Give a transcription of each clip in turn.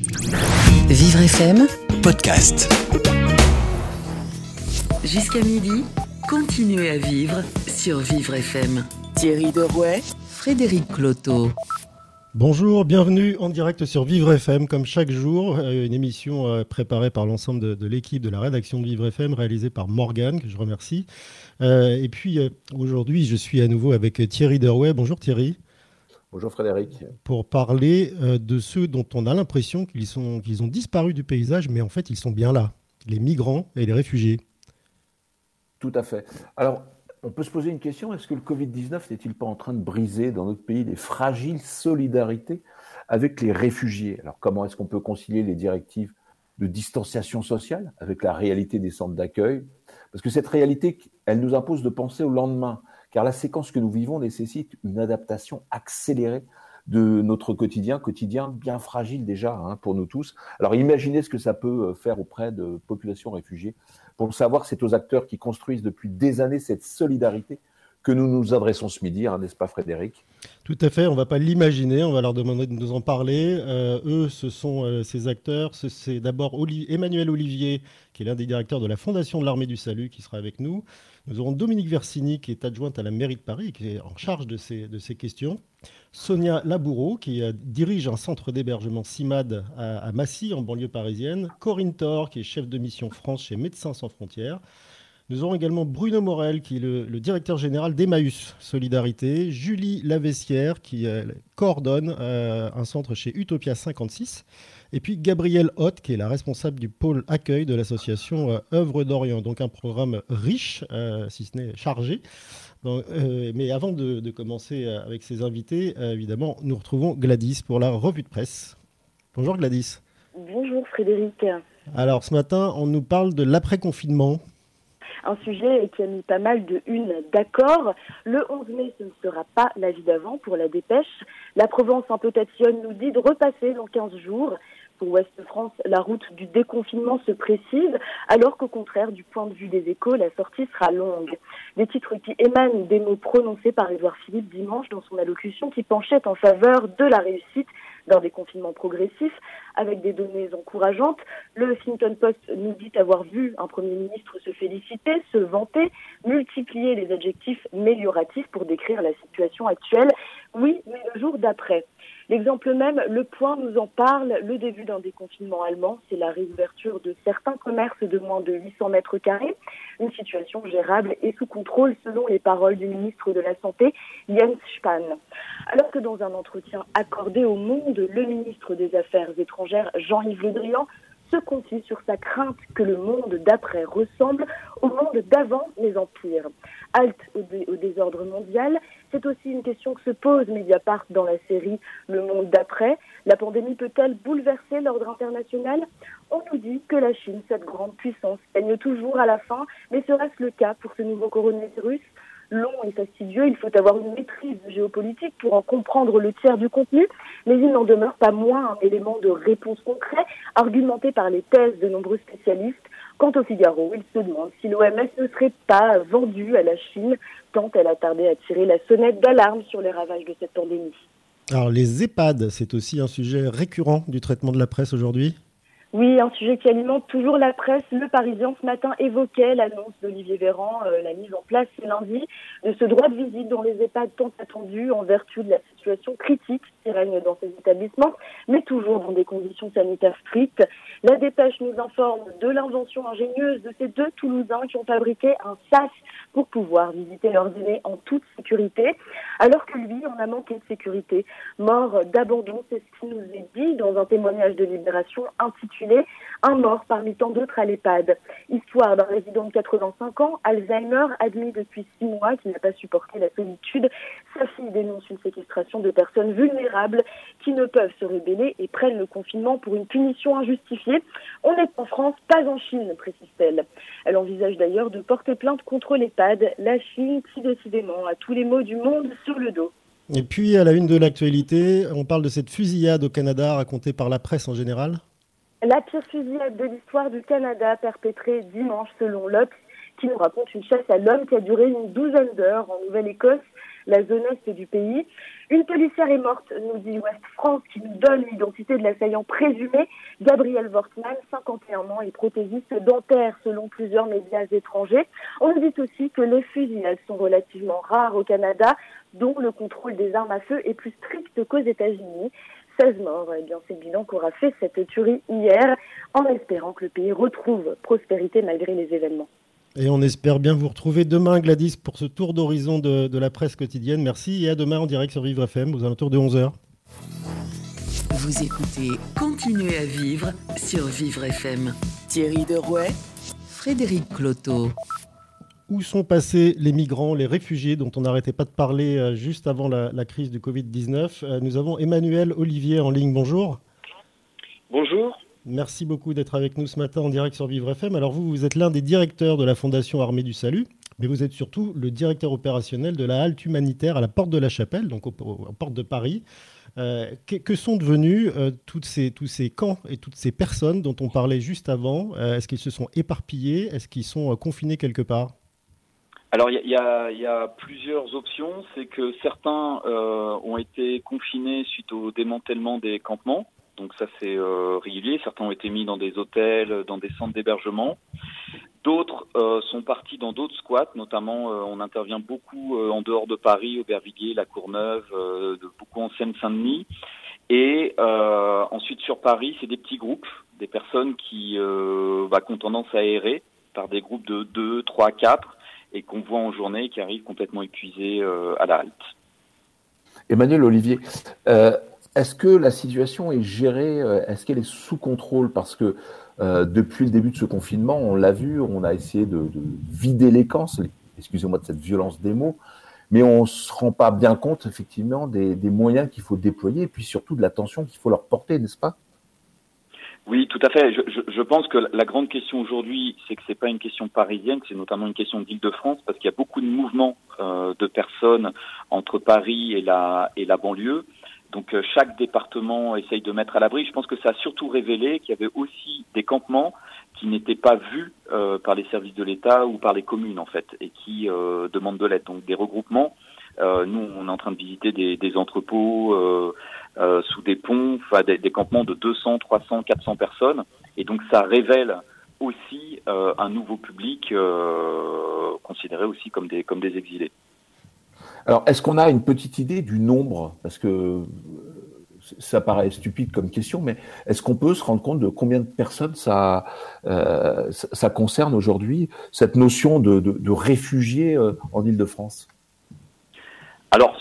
Vivre FM, podcast. jusqu'à midi, continuez à vivre sur Vivre FM. Thierry Derouet, Frédéric Cloteau. Bonjour, bienvenue en direct sur Vivre FM, comme chaque jour, euh, une émission euh, préparée par l'ensemble de, de l'équipe de la rédaction de Vivre FM, réalisée par Morgane, que je remercie. Euh, et puis euh, aujourd'hui, je suis à nouveau avec Thierry Derouet. Bonjour Thierry, Bonjour Frédéric. pour parler euh, de ceux dont on a l'impression qu'ils sont, qu'ils ont disparu du paysage, mais en fait ils sont bien là, les migrants et les réfugiés. Tout à fait. Alors, on peut se poser une question, est-ce que le Covid-19 n'est-il pas en train de briser dans notre pays les fragiles solidarités avec les réfugiés? Alors, comment est-ce qu'on peut concilier les directives de distanciation sociale avec la réalité des centres d'accueil? Parce que cette réalité, elle nous impose de penser au lendemain, car la séquence que nous vivons nécessite une adaptation accélérée de notre quotidien, quotidien bien fragile déjà hein, pour nous tous. Alors imaginez ce que ça peut faire auprès de populations réfugiées. Pour le savoir, c'est aux acteurs qui construisent depuis des années cette solidarité que nous nous adressons ce midi, hein, n'est-ce pas Frédéric? Tout à fait, on ne va pas l'imaginer, on va leur demander de nous en parler. Euh, eux, ce sont euh, ces acteurs. Ce- C'est d'abord Emmanuel Olivier, qui est l'un des directeurs de la Fondation de l'Armée du Salut, qui sera avec nous. Nous aurons Dominique Versini, qui est adjointe à la mairie de Paris, qui est en charge de ces, de ces questions. Sonia Laboureau, qui euh, dirige un centre d'hébergement CIMAD à, à Massy, en banlieue parisienne. Corinne Thor, qui est chef de mission France chez Médecins sans frontières. Nous aurons également Bruno Morel, qui est le, le directeur général d'Emmaüs Solidarité, Julie Lavessière, qui coordonne euh, un centre chez Utopia 56, et puis Gabrielle Hoth, qui est la responsable du pôle accueil de l'association euh, Œuvre d'Orient. Donc un programme riche, euh, si ce n'est chargé. Donc, mais avant de, de commencer avec ces invités, évidemment, nous retrouvons Gladys pour la revue de presse. Bonjour Gladys. Bonjour Frédéric. Alors ce matin, on nous parle de l'après-confinement. Un sujet qui a mis pas mal de une d'accord. Le 11 mai, ce ne sera pas la vie d'avant pour la dépêche. La Provence un peu tatillonne nous dit de repasser dans 15 jours. Pour Ouest France, la route du déconfinement se précise, alors qu'au contraire, du point de vue des échos, la sortie sera longue. Des titres qui émanent des mots prononcés par Édouard Philippe dimanche dans son allocution qui penchait en faveur de la réussite d'un déconfinement progressif avec des données encourageantes. Le Huffington Post nous dit avoir vu un Premier ministre se féliciter, se vanter, multiplier les adjectifs mélioratifs pour décrire la situation actuelle. Oui, mais le jour d'après. L'exemple même, Le Point nous en parle, le début d'un déconfinement allemand, c'est la réouverture de certains commerces de moins de 800 mètres carrés, une situation gérable et sous contrôle selon les paroles du ministre de la Santé, Jens Spahn. Alors que dans un entretien accordé au Monde, le ministre des Affaires étrangères, Jean-Yves Le Drian, se confie sur sa crainte que le monde d'après ressemble au monde d'avant les empires. Halte au, dé- au désordre mondial, c'est aussi une question que se pose Mediapart dans la série Le monde d'après. La pandémie peut-elle bouleverser l'ordre international? On nous dit que la Chine, cette grande puissance, gagne toujours à la fin, mais serait-ce le cas pour ce nouveau coronavirus? Long et fastidieux, il faut avoir une maîtrise géopolitique pour en comprendre le tiers du contenu, mais il n'en demeure pas moins un élément de réponse concret, argumenté par les thèses de nombreux spécialistes. Quant au Figaro, il se demande si l'OMS ne serait pas vendue à la Chine, tant elle a tardé à tirer la sonnette d'alarme sur les ravages de cette pandémie. Alors les EHPAD, c'est aussi un sujet récurrent du traitement de la presse aujourd'hui? Oui, un sujet qui alimente toujours la presse. Le Parisien ce matin évoquait l'annonce d'Olivier Véran, euh, la mise en place ce lundi de ce droit de visite dans les EHPAD tant attendu en vertu de la situation critique qui règne dans ces établissements, mais toujours dans des conditions sanitaires strictes. La dépêche nous informe de l'invention ingénieuse de ces deux Toulousains qui ont fabriqué un SAS pour pouvoir visiter leurs aînés en toute sécurité, alors que lui en a manqué de sécurité. Mort d'abandon, c'est ce qui nous est dit dans un témoignage de Libération intitulé Un mort parmi tant d'autres à l'EHPAD. Histoire d'un résident de 85 ans, Alzheimer, admis depuis six mois, qui n'a pas supporté la solitude. Sa fille dénonce une séquestration de personnes vulnérables qui ne peuvent se rebeller et prennent le confinement pour une punition injustifiée. On est en France, pas en Chine, précise-t-elle. Elle envisage d'ailleurs de porter plainte contre l'EHPAD, la Chine qui décidément a tous les maux du monde sur le dos. Et puis, à la une de l'actualité, on parle de cette fusillade au Canada racontée par la presse en général. La pire fusillade de l'histoire du Canada perpétrée dimanche selon l'Obs, qui nous raconte une chasse à l'homme qui a duré une douzaine d'heures en Nouvelle-Écosse. la zone est du pays. Une policière est morte, nous dit Ouest France, qui nous donne l'identité de l'assaillant présumé, Gabriel Wortmann, 51 ans et prothésiste dentaire selon plusieurs médias étrangers. On dit aussi que les fusillades sont relativement rares au Canada, dont le contrôle des armes à feu est plus strict qu'aux États-Unis. 16 morts, eh bien c'est le bilan qu'aura fait cette tuerie hier, en espérant que le pays retrouve prospérité malgré les événements. Et on espère bien vous retrouver demain, Gladys, pour ce tour d'horizon de, la presse quotidienne. Merci et à demain en direct sur Vivre FM, aux alentours de 11h. Vous écoutez Continuez à vivre sur Vivre FM. Thierry Derouet, Frédéric Cloteau. Où sont passés les migrants, les réfugiés dont on n'arrêtait pas de parler euh, juste avant la, crise du Covid-19 euh, Nous avons Emmanuel Olivier en ligne. Bonjour. Bonjour. Merci beaucoup d'être avec nous ce matin en direct sur Vivre FM. Alors vous, vous êtes l'un des directeurs de la Fondation Armée du Salut, mais vous êtes surtout le directeur opérationnel de la halte humanitaire à la Porte de la Chapelle, donc aux, portes de Paris. Euh, que, sont devenus toutes ces, tous ces camps et toutes ces personnes dont on parlait juste avant? Est-ce qu'ils se sont éparpillés? Est-ce qu'ils sont confinés quelque part? Alors il y, y, a, plusieurs options. C'est que certains euh, ont été confinés suite au démantèlement des campements. Donc ça c'est euh, régulier. Certains ont été mis dans des hôtels, dans des centres d'hébergement. D'autres euh, sont partis dans d'autres squats, notamment on intervient beaucoup en dehors de Paris, Aubervilliers, La Courneuve, beaucoup en Seine-Saint-Denis. Et ensuite sur Paris, c'est des petits groupes, des personnes qui, bah, qui ont tendance à errer par des groupes de 2, 3, 4 et qu'on voit en journée qui arrivent complètement épuisés euh, à la halte. Emmanuel Olivier, euh, est-ce que la situation est gérée, euh, est-ce qu'elle est sous contrôle? Parce que depuis le début de ce confinement, on l'a vu, on a essayé de, vider les camps, excusez-moi de cette violence des mots, mais on ne se rend pas bien compte effectivement des, des moyens qu'il faut déployer et puis surtout de l'attention qu'il faut leur porter, n'est-ce pas? Oui, tout à fait. Je, je, je, pense que la grande question aujourd'hui, c'est que c'est pas une question parisienne, c'est notamment une question d'Île-de-France, parce qu'il y a beaucoup de mouvements euh, de personnes entre Paris et la et la banlieue. Donc euh, chaque département essaye de mettre à l'abri. Je pense que ça a surtout révélé qu'il y avait aussi des campements qui n'étaient pas vus euh, par les services de l'État ou par les communes en fait, et qui demandent de l'aide. Donc des regroupements. nous, on est en train de visiter des, des entrepôts euh, sous des ponts, enfin des, campements de 200, 300, 400 personnes. Et donc ça révèle aussi euh, un nouveau public euh, considéré aussi comme des, comme des exilés. Alors, est-ce qu'on a une petite idée du nombre? Parce que ça paraît stupide comme question, mais est-ce qu'on peut se rendre compte de combien de personnes ça, ça concerne aujourd'hui, cette notion de, de, de réfugiés en Ile-de-France alors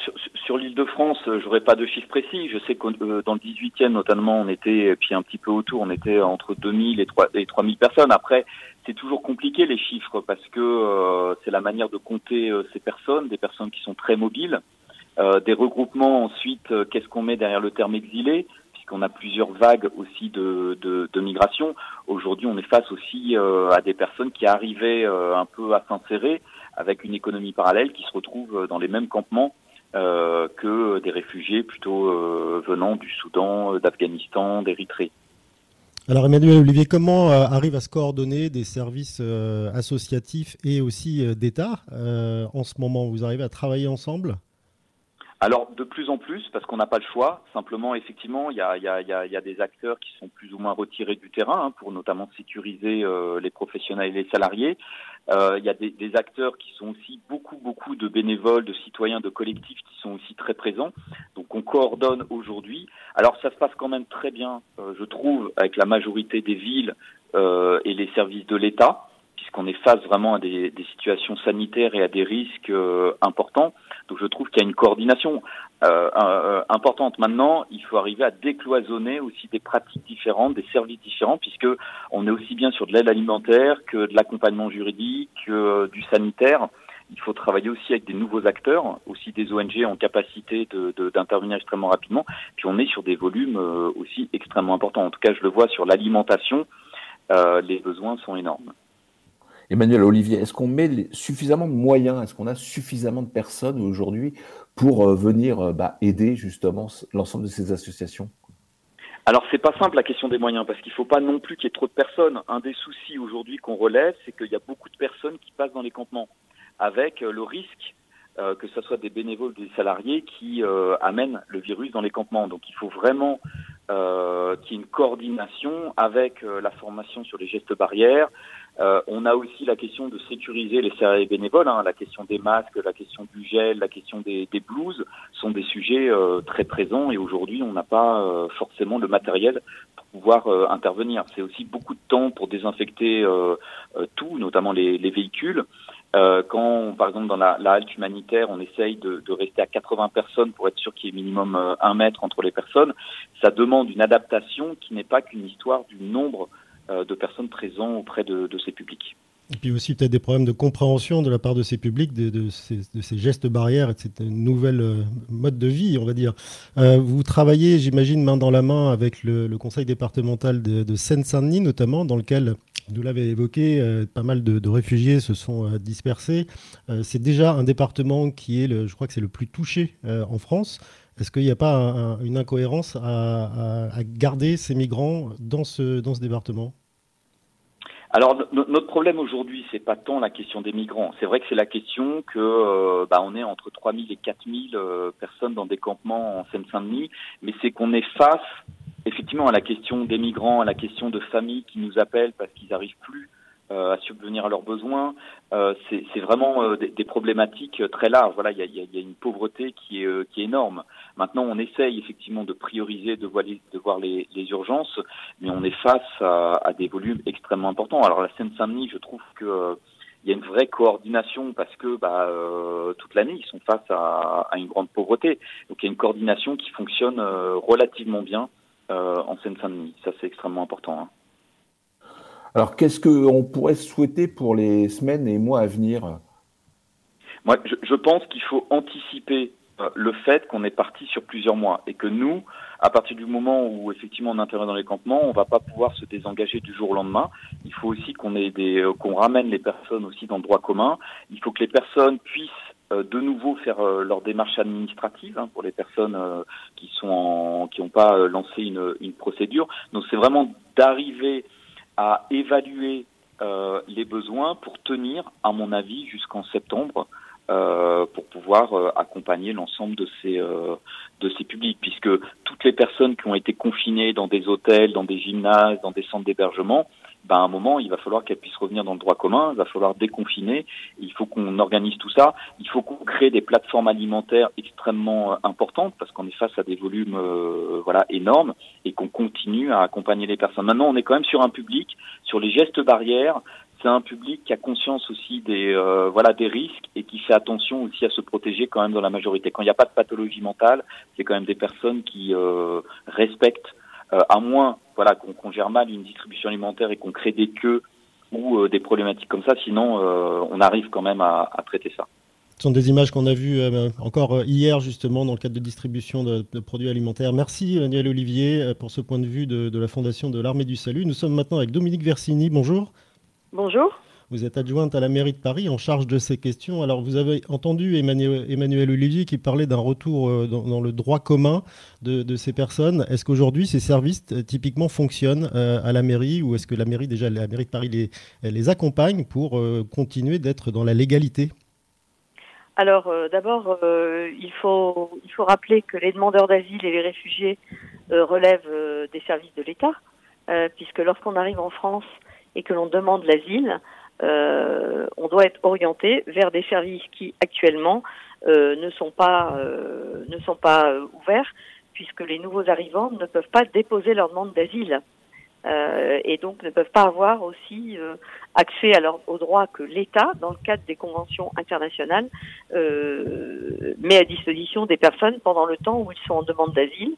sur, l'île de France, euh, j'aurais pas de chiffres précis. Je sais que euh, dans le 18e notamment, on était puis un petit peu autour, on était entre 2000 et, 3, et 3000 personnes. Après, c'est toujours compliqué les chiffres parce que euh, c'est la manière de compter ces personnes, des personnes qui sont très mobiles. des regroupements ensuite, qu'est-ce qu'on met derrière le terme exilé puisqu'on a plusieurs vagues aussi de, de, de migration. Aujourd'hui, on est face aussi à des personnes qui arrivaient un peu à s'insérer avec une économie parallèle qui se retrouve dans les mêmes campements euh, que des réfugiés plutôt euh, venant du Soudan, euh, d'Afghanistan, d'Érythrée. Alors Emmanuel Olivier, comment arrivent à se coordonner des services associatifs et aussi d'État en ce moment? Vous arrivez à travailler ensemble? Alors de plus en plus, parce qu'on n'a pas le choix. Simplement, effectivement, il y a, des acteurs qui sont plus ou moins retirés du terrain hein, pour notamment sécuriser euh, les professionnels et les salariés. Euh, il y a des, des, acteurs qui sont aussi beaucoup, beaucoup de bénévoles, de citoyens, de collectifs qui sont aussi très présents. Donc on coordonne aujourd'hui. Alors ça se passe quand même très bien, euh, je trouve, avec la majorité des villes et les services de l'État puisqu'on est face vraiment à des, des, situations sanitaires et à des risques importants. Donc je trouve qu'il y a une coordination euh, euh, importante. Maintenant, il faut arriver à décloisonner aussi des pratiques différentes, des services différents, puisque on est aussi bien sur de l'aide alimentaire que de l'accompagnement juridique, que euh, du sanitaire. Il faut travailler aussi avec des nouveaux acteurs, aussi des ONG en capacité d'intervenir de, extrêmement rapidement. Puis on est sur des volumes euh, aussi extrêmement importants. En tout cas, je le vois sur l'alimentation, euh, les besoins sont énormes. Emmanuel Olivier, est-ce qu'on met suffisamment de moyens, est-ce qu'on a suffisamment de personnes aujourd'hui pour euh, venir euh, bah, aider justement l'ensemble de ces associations? Alors c'est pas simple la question des moyens parce qu'il faut pas non plus qu'il y ait trop de personnes. Un des soucis aujourd'hui qu'on relève, c'est qu'il y a beaucoup de personnes qui passent dans les campements avec euh, le risque que ce soit des bénévoles, des salariés qui amènent le virus dans les campements. Donc il faut vraiment euh, qu'il y ait une coordination avec la formation sur les gestes barrières, euh, on a aussi la question de sécuriser les salariés bénévoles, hein, la question des masques, la question du gel, la question des, des blouses sont des sujets euh, très présents et aujourd'hui on n'a pas euh, forcément le matériel pour pouvoir intervenir. C'est aussi beaucoup de temps pour désinfecter tout, notamment les, les véhicules. Quand, par exemple, dans la, halte humanitaire, on essaye de, rester à 80 personnes pour être sûr qu'il y ait minimum un mètre entre les personnes, ça demande une adaptation qui n'est pas qu'une histoire du nombre euh, de personnes présentes auprès de, ces publics. Et puis aussi peut-être des problèmes de compréhension de la part de ces publics, de, ces, gestes barrières et de cette nouvelle euh, mode de vie, on va dire. Euh, vous travaillez, j'imagine, main dans la main avec le, conseil départemental de, Seine-Saint-Denis, notamment, dans lequel, vous l'avez évoqué, pas mal de, réfugiés se sont dispersés. c'est déjà un département qui est, je crois que c'est le plus touché en France. Est-ce qu'il n'y a pas une incohérence à, garder ces migrants dans ce, dans ce département? Alors notre problème aujourd'hui, c'est pas tant la question des migrants. C'est vrai que c'est la question que euh, bah, on est entre 3000 et 4000 euh, personnes dans des campements en Seine-Saint-Denis, mais c'est qu'on est face effectivement à la question des migrants, à la question de familles qui nous appellent parce qu'ils n'arrivent plus à subvenir à leurs besoins. Euh, c'est vraiment euh, des, des, problématiques très larges. Voilà, il y a, y a, une pauvreté qui est, qui est énorme. Maintenant, on essaye effectivement de prioriser, de voir les, de voir les, les urgences, mais on est face à, à, des volumes extrêmement importants. Alors la Seine-Saint-Denis, je trouve que il y a une vraie coordination parce que bah, euh, toute l'année ils sont face à, à, une grande pauvreté. Donc il y a une coordination qui fonctionne relativement bien en Seine-Saint-Denis. Ça c'est extrêmement important. Hein. Alors, qu'est-ce qu'on pourrait souhaiter pour les semaines et mois à venir? Moi, je, pense qu'il faut anticiper euh, le fait qu'on est parti sur plusieurs mois et que nous, à partir du moment où effectivement on intervient dans les campements, on va pas pouvoir se désengager du jour au lendemain. Il faut aussi qu'on ait des, euh, qu'on ramène les personnes aussi dans le droit commun. Il faut que les personnes puissent euh, de nouveau faire leur démarche administrative hein, pour les personnes qui sont qui n'ont pas lancé une, une procédure. Donc c'est vraiment d'arriver à évaluer euh, les besoins pour tenir, à mon avis, jusqu'en septembre, euh, pour pouvoir euh, accompagner l'ensemble de ces de ces publics, puisque toutes les personnes qui ont été confinées dans des hôtels, dans des gymnases, dans des centres d'hébergement, ben, à un moment, il va falloir qu'elles puissent revenir dans le droit commun, il va falloir déconfiner, il faut qu'on organise tout ça, il faut qu'on crée des plateformes alimentaires extrêmement euh, importantes, parce qu'on est face à des volumes euh, voilà énormes, et qu'on continue à accompagner les personnes. Maintenant, on est quand même sur un public, sur les gestes barrières, c'est un public qui a conscience aussi des euh, voilà des risques et qui fait attention aussi à se protéger quand même dans la majorité. Quand il n'y a pas de pathologie mentale, c'est quand même des personnes qui respectent euh, à moins voilà qu'on gère mal une distribution alimentaire et qu'on crée des queues ou euh, des problématiques comme ça, sinon euh, on arrive quand même à, traiter ça. Ce sont des images qu'on a vues encore hier justement dans le cadre de distribution de, produits alimentaires. Merci Daniel Olivier pour ce point de vue de, de la Fondation de l'Armée du Salut. Nous sommes maintenant avec Dominique Versini. Bonjour. Bonjour. Vous êtes adjointe à la mairie de Paris en charge de ces questions. Alors, vous avez entendu Emmanuel, Olivier qui parlait d'un retour euh, dans, le droit commun de, ces personnes. Est-ce qu'aujourd'hui, ces services euh, typiquement fonctionnent euh, à la mairie ou est-ce que la mairie, déjà, la mairie de Paris les, accompagne pour continuer d'être dans la légalité? Alors d'abord, il, faut, il faut rappeler que les demandeurs d'asile et les réfugiés relèvent des services de l'État, puisque lorsqu'on arrive en France et que l'on demande l'asile, on doit être orienté vers des services qui actuellement euh, ne sont pas euh, ne sont pas ouverts puisque les nouveaux arrivants ne peuvent pas déposer leur demande d'asile. Et donc ne peuvent pas avoir aussi accès à leur, aux droits que l'État, dans le cadre des conventions internationales, met à disposition des personnes pendant le temps où ils sont en demande d'asile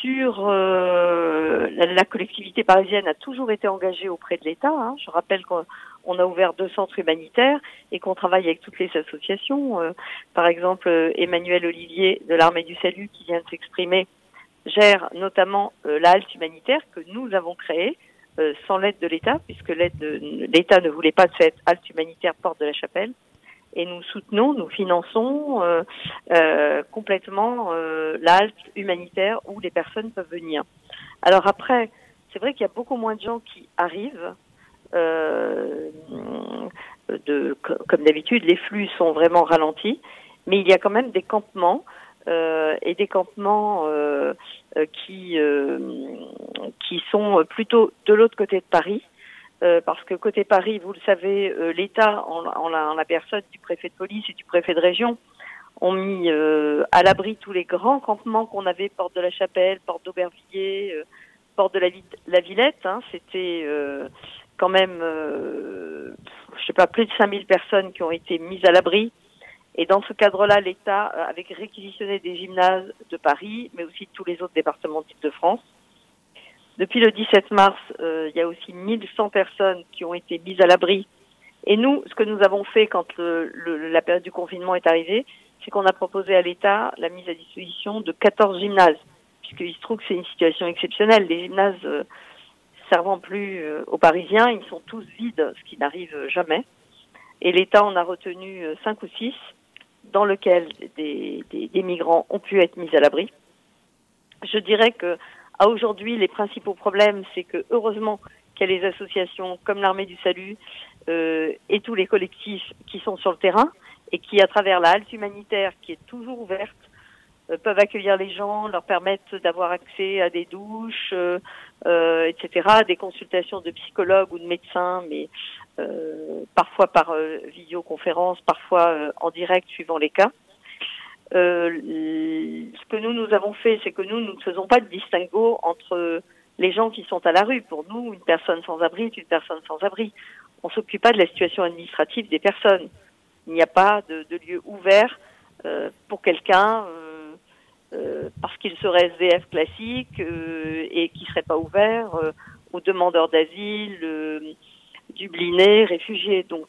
sur euh, la, collectivité parisienne a toujours été engagée auprès de l'État. Hein. Je rappelle qu'on a ouvert deux centres humanitaires et qu'on travaille avec toutes les associations. Euh, par exemple, Emmanuel Olivier de l'Armée du Salut qui vient de s'exprimer gère notamment euh, la halte humanitaire que nous avons créée sans l'aide de l'État, puisque l'aide de l'État ne voulait pas de cette halte humanitaire porte de la Chapelle et nous soutenons, nous finançons euh, euh, complètement euh, l'halte humanitaire où les personnes peuvent venir. Alors après, c'est vrai qu'il y a beaucoup moins de gens qui arrivent. comme d'habitude, les flux sont vraiment ralentis, mais il y a quand même des campements et des campements qui qui sont plutôt de l'autre côté de Paris. Parce que côté Paris, vous le savez, l'État, en, en, la, personne du préfet de police et du préfet de région, ont mis à l'abri tous les grands campements qu'on avait, porte de la Chapelle, porte d'Aubervilliers, porte de la, la Villette. Hein, C'était quand même, euh, je sais pas, plus de 5000 personnes qui ont été mises à l'abri. Et dans ce cadre-là, l'État euh, avait réquisitionné des gymnases de Paris, mais aussi de tous les autres départements de France. Depuis le 17 mars, euh, il y a aussi 1100 personnes qui ont été mises à l'abri. Et nous, ce que nous avons fait quand le, la période du confinement est arrivée, c'est qu'on a proposé à l'État la mise à disposition de 14 gymnases, puisqu'il se trouve que c'est une situation exceptionnelle. Les gymnases euh, servant plus euh, aux Parisiens, ils sont tous vides, ce qui n'arrive jamais. Et l'État en a retenu euh, cinq ou six, dans lesquels des, des, migrants ont pu être mis à l'abri. Je dirais que à aujourd'hui, les principaux problèmes, c'est que heureusement qu'il y a les associations comme l'Armée du Salut euh, et tous les collectifs qui sont sur le terrain et qui, à travers la halte humanitaire qui est toujours ouverte, euh, peuvent accueillir les gens, leur permettre d'avoir accès à des douches, euh, etc., des consultations de psychologues ou de médecins, mais parfois par visioconférence, parfois en direct suivant les cas. Ce que nous nous avons fait, c'est que nous nous ne faisons pas de distinguo entre les gens qui sont à la rue. Pour nous, une personne sans abri est une personne sans abri. On s'occupe pas de la situation administrative des personnes. Il n'y a pas de, de lieu ouvert euh, pour quelqu'un euh, parce qu'il serait SDF classique euh, et qui serait pas ouvert euh, aux demandeurs d'asile, dublinés, réfugiés. Donc,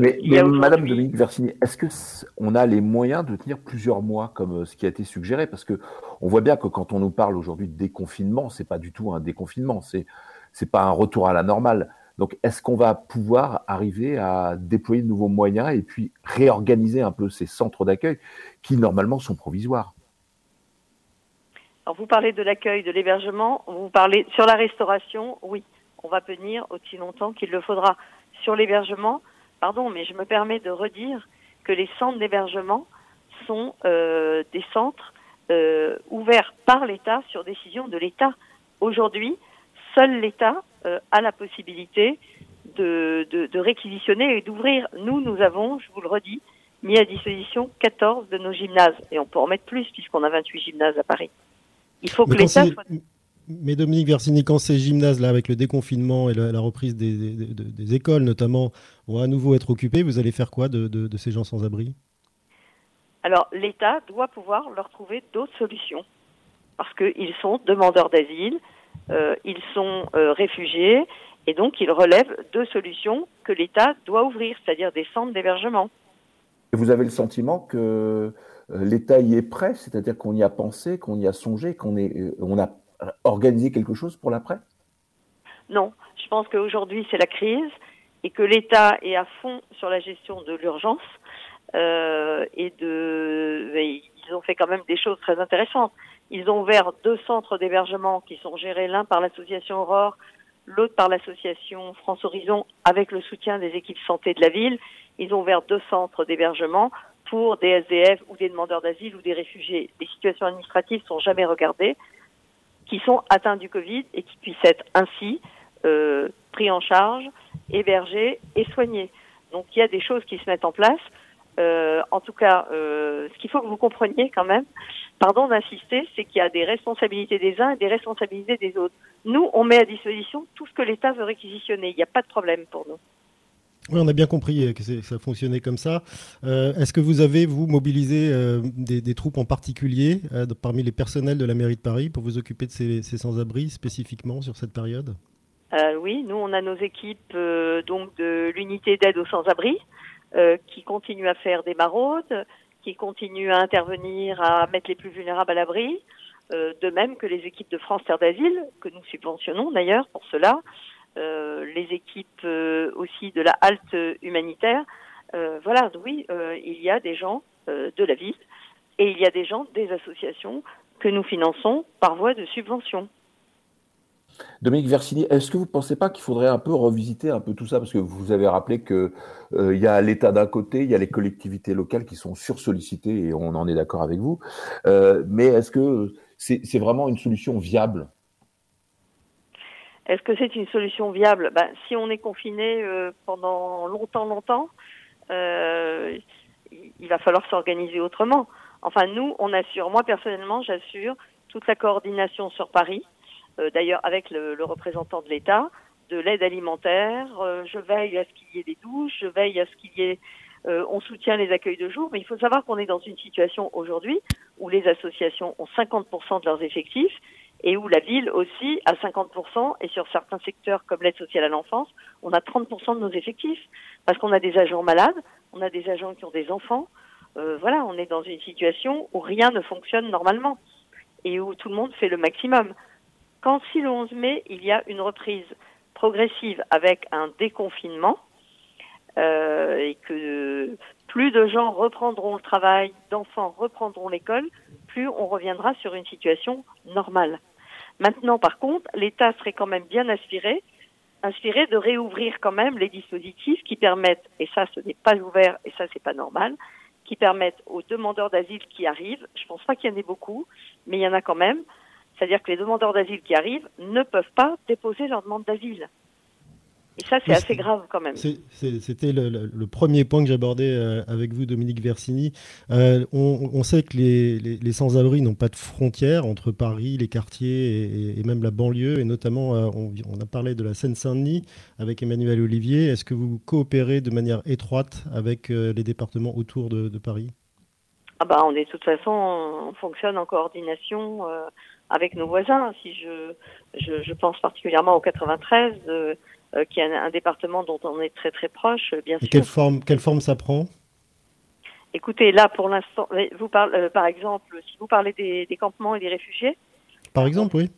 mais, mais Madame Dominique Versini, est-ce que on a les moyens de tenir plusieurs mois comme ce qui a été suggéré? Parce que on voit bien que quand on nous parle aujourd'hui de déconfinement, c'est pas du tout un déconfinement, c'est c'est pas un retour à la normale. Donc, est-ce qu'on va pouvoir arriver à déployer de nouveaux moyens et puis réorganiser un peu ces centres d'accueil qui normalement sont provisoires? Alors vous parlez de l'accueil, de l'hébergement, vous parlez sur la restauration, oui, on va tenir aussi longtemps qu'il le faudra. Sur l'hébergement, pardon, mais je me permets de redire que les centres d'hébergement sont euh, des centres euh, ouverts par l'État sur décision de l'État. Aujourd'hui, seul l'État euh, a la possibilité de, de, de réquisitionner et d'ouvrir. Nous, nous avons, je vous le redis, mis à disposition 14 de nos gymnases. Et on peut en mettre plus puisqu'on a 28 gymnases à Paris. Il faut que l'État Mais Dominique Versini, quand ces gymnases-là, avec le déconfinement et la, reprise des, écoles notamment, vont à nouveau être occupés, vous allez faire quoi de, ces gens sans abri? Alors l'État doit pouvoir leur trouver d'autres solutions. Parce qu'ils sont demandeurs d'asile, euh, ils sont euh, réfugiés, et donc ils relèvent deux solutions que l'État doit ouvrir, c'est-à-dire des centres d'hébergement. Vous avez le sentiment que euh, l'État y est prêt, c'est-à-dire qu'on y a pensé, qu'on y a songé, qu'on on a organisé quelque chose pour l'après? Non, je pense qu'aujourd'hui c'est la crise et que l'État est à fond sur la gestion de l'urgence euh, et ils ont fait quand même des choses très intéressantes. Ils ont ouvert deux centres d'hébergement qui sont gérés l'un par l'association Aurore, l'autre par l'association France Horizon avec le soutien des équipes santé de la ville. Ils ont ouvert deux centres d'hébergement pour des SDF ou des demandeurs d'asile ou des réfugiés. Les situations administratives sont jamais regardées, qui sont atteints du Covid et qui puissent être ainsi euh, pris en charge, hébergés et soignés. Donc il y a des choses qui se mettent en place. Euh, en tout cas, euh, ce qu'il faut que vous compreniez quand même, pardon d'insister, c'est qu'il y a des responsabilités des uns et des responsabilités des autres. Nous, on met à disposition tout ce que l'État veut réquisitionner. Il n'y a pas de problème pour nous. Oui, on a bien compris que ça fonctionnait comme ça. Euh, est-ce que vous avez, vous, mobilisé euh, des, troupes en particulier euh, parmi les personnels de la mairie de Paris pour vous occuper de ces, sans-abri spécifiquement sur cette période? Oui, nous, on a nos équipes donc de l'unité d'aide aux sans-abri qui continuent à faire des maraudes, qui continuent à intervenir, à mettre les plus vulnérables à l'abri, de même que les équipes de France Terre d'Asile, que nous subventionnons d'ailleurs pour cela. Euh, les équipes euh, aussi de la halte humanitaire. Euh, voilà, oui, il y a des gens de la ville et il y a des gens des associations que nous finançons par voie de subvention. Dominique Versini, est-ce que vous ne pensez pas qu'il faudrait un peu revisiter un peu tout ça? Parce que vous avez rappelé qu'il y a l'État d'un côté, il y a les collectivités locales qui sont sursollicitées, et on en est d'accord avec vous. Mais est-ce que c'est vraiment une solution viable Est-ce que c'est une solution viable? Ben, Si on est confiné euh, pendant longtemps, longtemps, il va falloir s'organiser autrement. Enfin, nous, on assure, moi personnellement, j'assure toute la coordination sur Paris, euh, d'ailleurs avec le, représentant de l'État, de l'aide alimentaire. Euh, je veille à ce qu'il y ait des douches, je veille à ce qu'il y ait euh, on soutient les accueils de jour, mais il faut savoir qu'on est dans une situation aujourd'hui où les associations ont 50% de leurs effectifs et où la ville aussi a 50% et sur certains secteurs comme l'aide sociale à l'enfance, on a 30% de nos effectifs parce qu'on a des agents malades, on a des agents qui ont des enfants. voilà, on est dans une situation où rien ne fonctionne normalement et où tout le monde fait le maximum. Quand si le 11 mai, il y a une reprise progressive avec un déconfinement euh, et que plus de gens reprendront le travail, d'enfants reprendront l'école, plus on reviendra sur une situation normale. Maintenant, par contre, l'État serait quand même bien inspiré, inspiré de réouvrir quand même les dispositifs qui permettent, et ça ce n'est pas ouvert et ça c'est pas normal, qui permettent aux demandeurs d'asile qui arrivent, je pense pas qu'il y en ait beaucoup, mais il y en a quand même, c'est-à-dire que les demandeurs d'asile qui arrivent ne peuvent pas déposer leur demande d'asile. Et ça, c'est assez grave quand même. C'était le, premier point que j'abordais euh, avec vous, Dominique Versini. Euh, on, sait que les, sans-abri n'ont pas de frontières entre Paris, les quartiers et, même la banlieue. Et notamment, euh, on, a parlé de la Seine-Saint-Denis avec Emmanuel Olivier. Est-ce que vous coopérez de manière étroite avec les départements autour de, Paris? Ah bah, on est de toute façon, on fonctionne en coordination avec nos voisins. Si je, je, pense particulièrement au 93, euh, euh, qui est un, département dont on est très très proche, bien sûr. Quelle forme, quelle forme ça prend? Écoutez, là pour l'instant, vous parlez, euh, par exemple, si vous parlez des, des campements et des réfugiés. Par exemple, oui.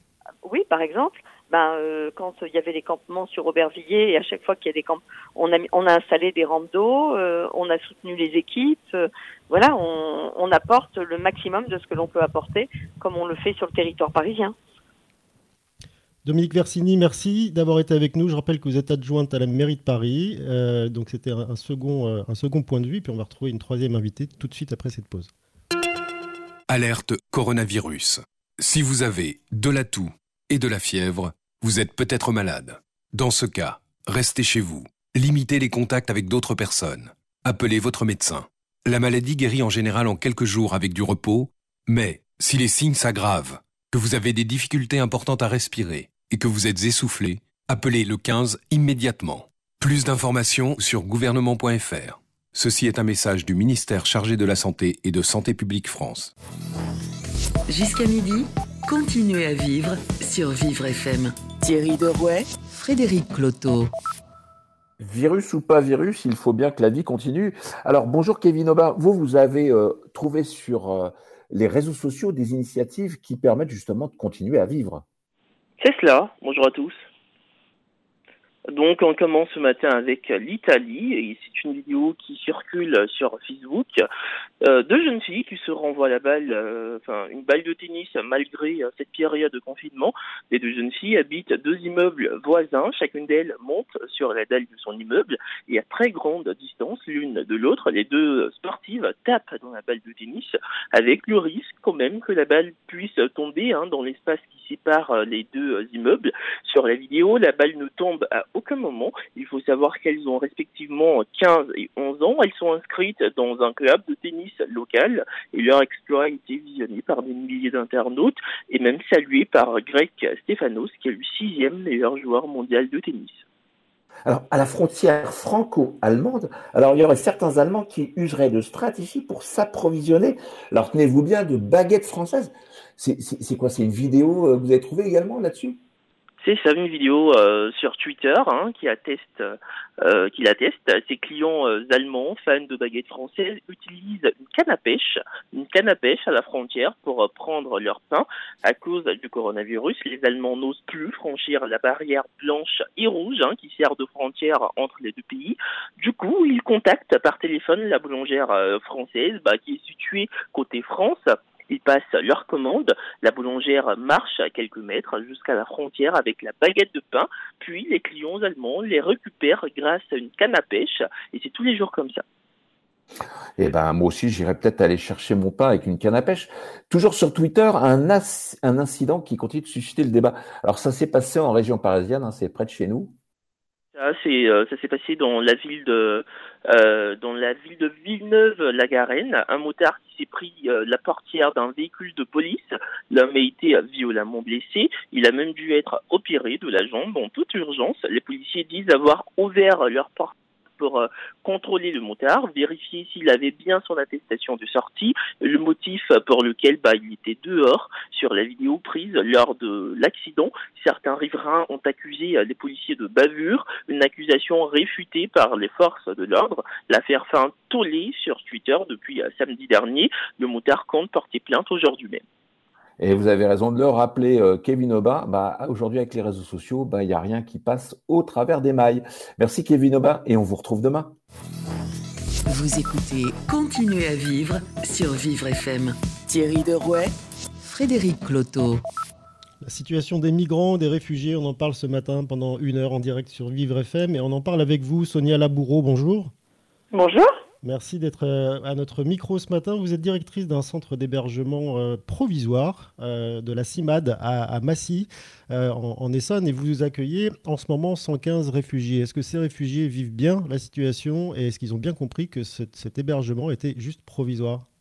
Oui, par exemple ben, euh, quand il y avait des campements sur Aubervilliers, et à chaque fois qu'il y a des camps, on a, on a installé des rampes d'eau, euh, on a soutenu les équipes. Euh, voilà, on, on, apporte le maximum de ce que l'on peut apporter, comme on le fait sur le territoire parisien. Dominique Versini, merci d'avoir été avec nous. Je rappelle que vous êtes adjointe à la mairie de Paris. donc c'était un, second, un second point de vue. Puis on va retrouver une troisième invitée tout de suite après cette pause. Alerte coronavirus. Si vous avez de la toux et de la fièvre, vous êtes peut-être malade. Dans ce cas, restez chez vous. Limitez les contacts avec d'autres personnes. Appelez votre médecin. La maladie guérit en général en quelques jours avec du repos, mais si les signes s'aggravent, que vous avez des difficultés importantes à respirer et que vous êtes essoufflé, appelez le 15 immédiatement. Plus d'informations sur gouvernement.fr. Ceci est un message du ministère chargé de la Santé et de Santé publique France. Jusqu'à midi, continuez à vivre sur Vivre FM. Thierry Derouet, Frédéric Cloteau. Virus ou pas virus, il faut bien que la vie continue. Alors bonjour Kevin Aubin, vous, vous avez euh, trouvé sur euh, les réseaux sociaux des initiatives qui permettent justement de continuer à vivre. C'est cela, bonjour à tous. Donc on commence ce matin avec l'Italie et c'est une vidéo qui circule sur Facebook. Euh, deux jeunes filles qui se renvoient la balle, euh, enfin une balle de tennis malgré euh, cette période de confinement. Les deux jeunes filles habitent deux immeubles voisins. Chacune d'elles monte sur la dalle de son immeuble et à très grande distance l'une de l'autre. Les deux sportives tapent dans la balle de tennis avec le risque quand même que la balle puisse tomber hein, dans l'espace qui sépare les deux immeubles. Sur la vidéo, la balle ne tombe à aucun moment. Il faut savoir qu'elles ont respectivement 15 et 11 ans. Elles sont inscrites dans un club de tennis local et leur exploit a été visionné par des milliers d'internautes et même salué par Greg Stefanos qui est le sixième meilleur joueur mondial de tennis. Alors, à la frontière franco-allemande, alors il y aurait certains Allemands qui useraient de stratégie pour s'approvisionner. Alors, tenez-vous bien, de baguettes françaises. C'est quoi? C'est une vidéo euh, que vous avez trouvée également là-dessus? C'est une vidéo euh, sur Twitter hein, qui atteste euh, qui l'atteste. Ses clients euh, allemands fans de baguettes françaises utilisent une canne à pêche, une canne à pêche à la frontière pour prendre leur pain. À cause du coronavirus, les Allemands n'osent plus franchir la barrière blanche et rouge hein, qui sert de frontière entre les deux pays. Du coup, ils contactent par téléphone la boulangère française bah, qui est située côté France Ils passent leur commande, la boulangère marche à quelques mètres jusqu'à la frontière avec la baguette de pain, puis les clients allemands les récupèrent grâce à une canne à pêche, et c'est tous les jours comme ça. Eh ben, moi aussi, j'irai peut-être aller chercher mon pain avec une canne à pêche. Toujours sur Twitter, un, incident qui continue de susciter le débat. Alors, ça s'est passé en région parisienne, hein, c'est près de chez nous. Ça, c'est, euh, ça s'est passé dans la ville de, euh, dans la ville de Villeneuve-la-Garenne. Un motard qui s'est pris euh, la portière d'un véhicule de police. L'homme a été violemment blessé. Il a même dû être opéré de la jambe en toute urgence. Les policiers disent avoir ouvert leur porte pour euh, contrôler le motard, vérifier s'il avait bien son attestation de sortie, le motif pour lequel bah, il était dehors sur la vidéo prise lors de l'accident. Certains riverains ont accusé euh, les policiers de bavure, une accusation réfutée par les forces de l'ordre. L'affaire fait un tollé sur Twitter depuis euh, samedi dernier. Le motard compte porter plainte aujourd'hui même. Et vous avez raison de le rappeler, euh, Kevin Oba. Bah, aujourd'hui, avec les réseaux sociaux, bah, il n'y a rien qui passe au travers des mailles. Merci, Kevin Oba, et on vous retrouve demain. Vous écoutez Continuez à vivre sur Vivre FM. Thierry Derouet, Frédéric Cloteau. La situation des migrants, des réfugiés, on en parle ce matin pendant une heure en direct sur Vivre FM et on en parle avec vous, Sonia Laboureau. Bonjour. Bonjour. Merci d'être euh, à notre micro ce matin. Vous êtes directrice d'un centre d'hébergement euh, provisoire euh, de la CIMAD à, Massy, en, Essonne, et vous accueillez en ce moment 115 réfugiés. Est-ce que ces réfugiés vivent bien la situation et est-ce qu'ils ont bien compris que cet hébergement était juste provisoire?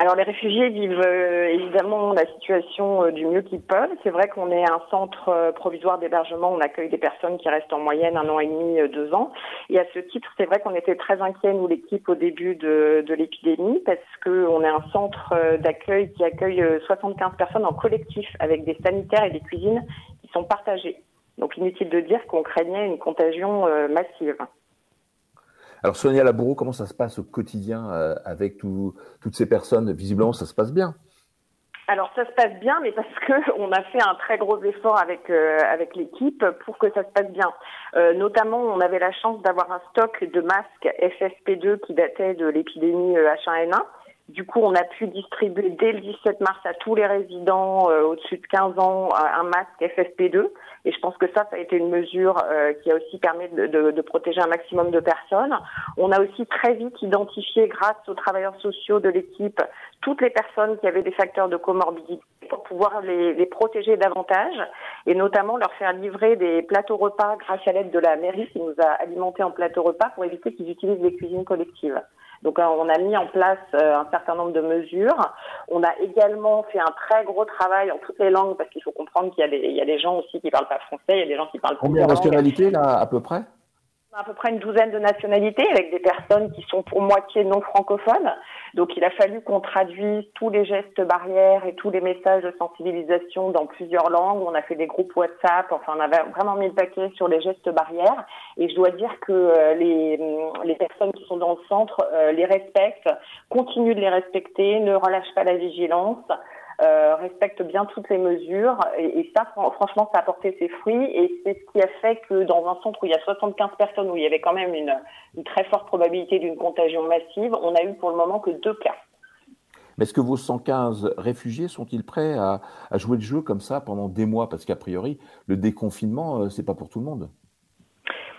Alors les réfugiés vivent euh, évidemment la situation euh, du mieux qu'ils peuvent. C'est vrai qu'on est un centre euh, provisoire d'hébergement, on accueille des personnes qui restent en moyenne un an et demi, deux ans. Et à ce titre, c'est vrai qu'on était très inquiets, nous l'équipe, au début de, de l'épidémie, parce qu'on est un centre d'accueil qui accueille 75 personnes en collectif, avec des sanitaires et des cuisines qui sont partagées. Donc inutile de dire qu'on craignait une contagion massive. Alors Sonia Laboureau, comment ça se passe au quotidien euh, avec toutes ces personnes? Visiblement, ça se passe bien. Alors ça se passe bien, mais parce que on a fait un très gros effort avec euh, avec l'équipe pour que ça se passe bien. Euh, notamment, on avait la chance d'avoir un stock de masques FFP2 qui datait de l'épidémie H1N1. Du coup, on a pu distribuer dès le 17 mars à tous les résidents au-dessus de 15 ans un masque FFP2. Et je pense que ça, ça a été une mesure euh, qui a aussi permis de, de, de, protéger un maximum de personnes. On a aussi très vite identifié, grâce aux travailleurs sociaux de l'équipe, toutes les personnes qui avaient des facteurs de comorbidité pour pouvoir les, les, protéger davantage et notamment leur faire livrer des plateaux repas grâce à l'aide de la mairie qui nous a alimentés en plateaux repas pour éviter qu'ils utilisent les cuisines collectives. Donc euh, on a mis en place euh, un certain nombre de mesures. On a également fait un très gros travail en toutes les langues parce qu'il faut comprendre qu'il y, a des, il y a des gens aussi qui parlent pas français, il y a des gens qui parlent Combien de nationalités là à peu près? À peu près une douzaine de nationalités avec des personnes qui sont pour moitié non francophones. Donc il a fallu qu'on traduise tous les gestes barrières et tous les messages de sensibilisation dans plusieurs langues. On a fait des groupes WhatsApp, enfin on avait vraiment mis le paquet sur les gestes barrières. Et je dois dire que euh, les, les personnes qui sont dans le centre euh, les respectent, continuent de les respecter, ne relâchent pas la vigilance. Euh, respecte bien toutes les mesures. Et, ça, franchement, ça a porté ses fruits. Et c'est ce qui a fait que dans un centre où il y a 75 personnes, où il y avait quand même une, très forte probabilité d'une contagion massive, on a eu pour le moment que deux cas. Mais est-ce que vos 115 réfugiés sont-ils prêts à, à, jouer le jeu comme ça pendant des mois? Parce qu'a priori, le déconfinement, euh, c'est pas pour tout le monde.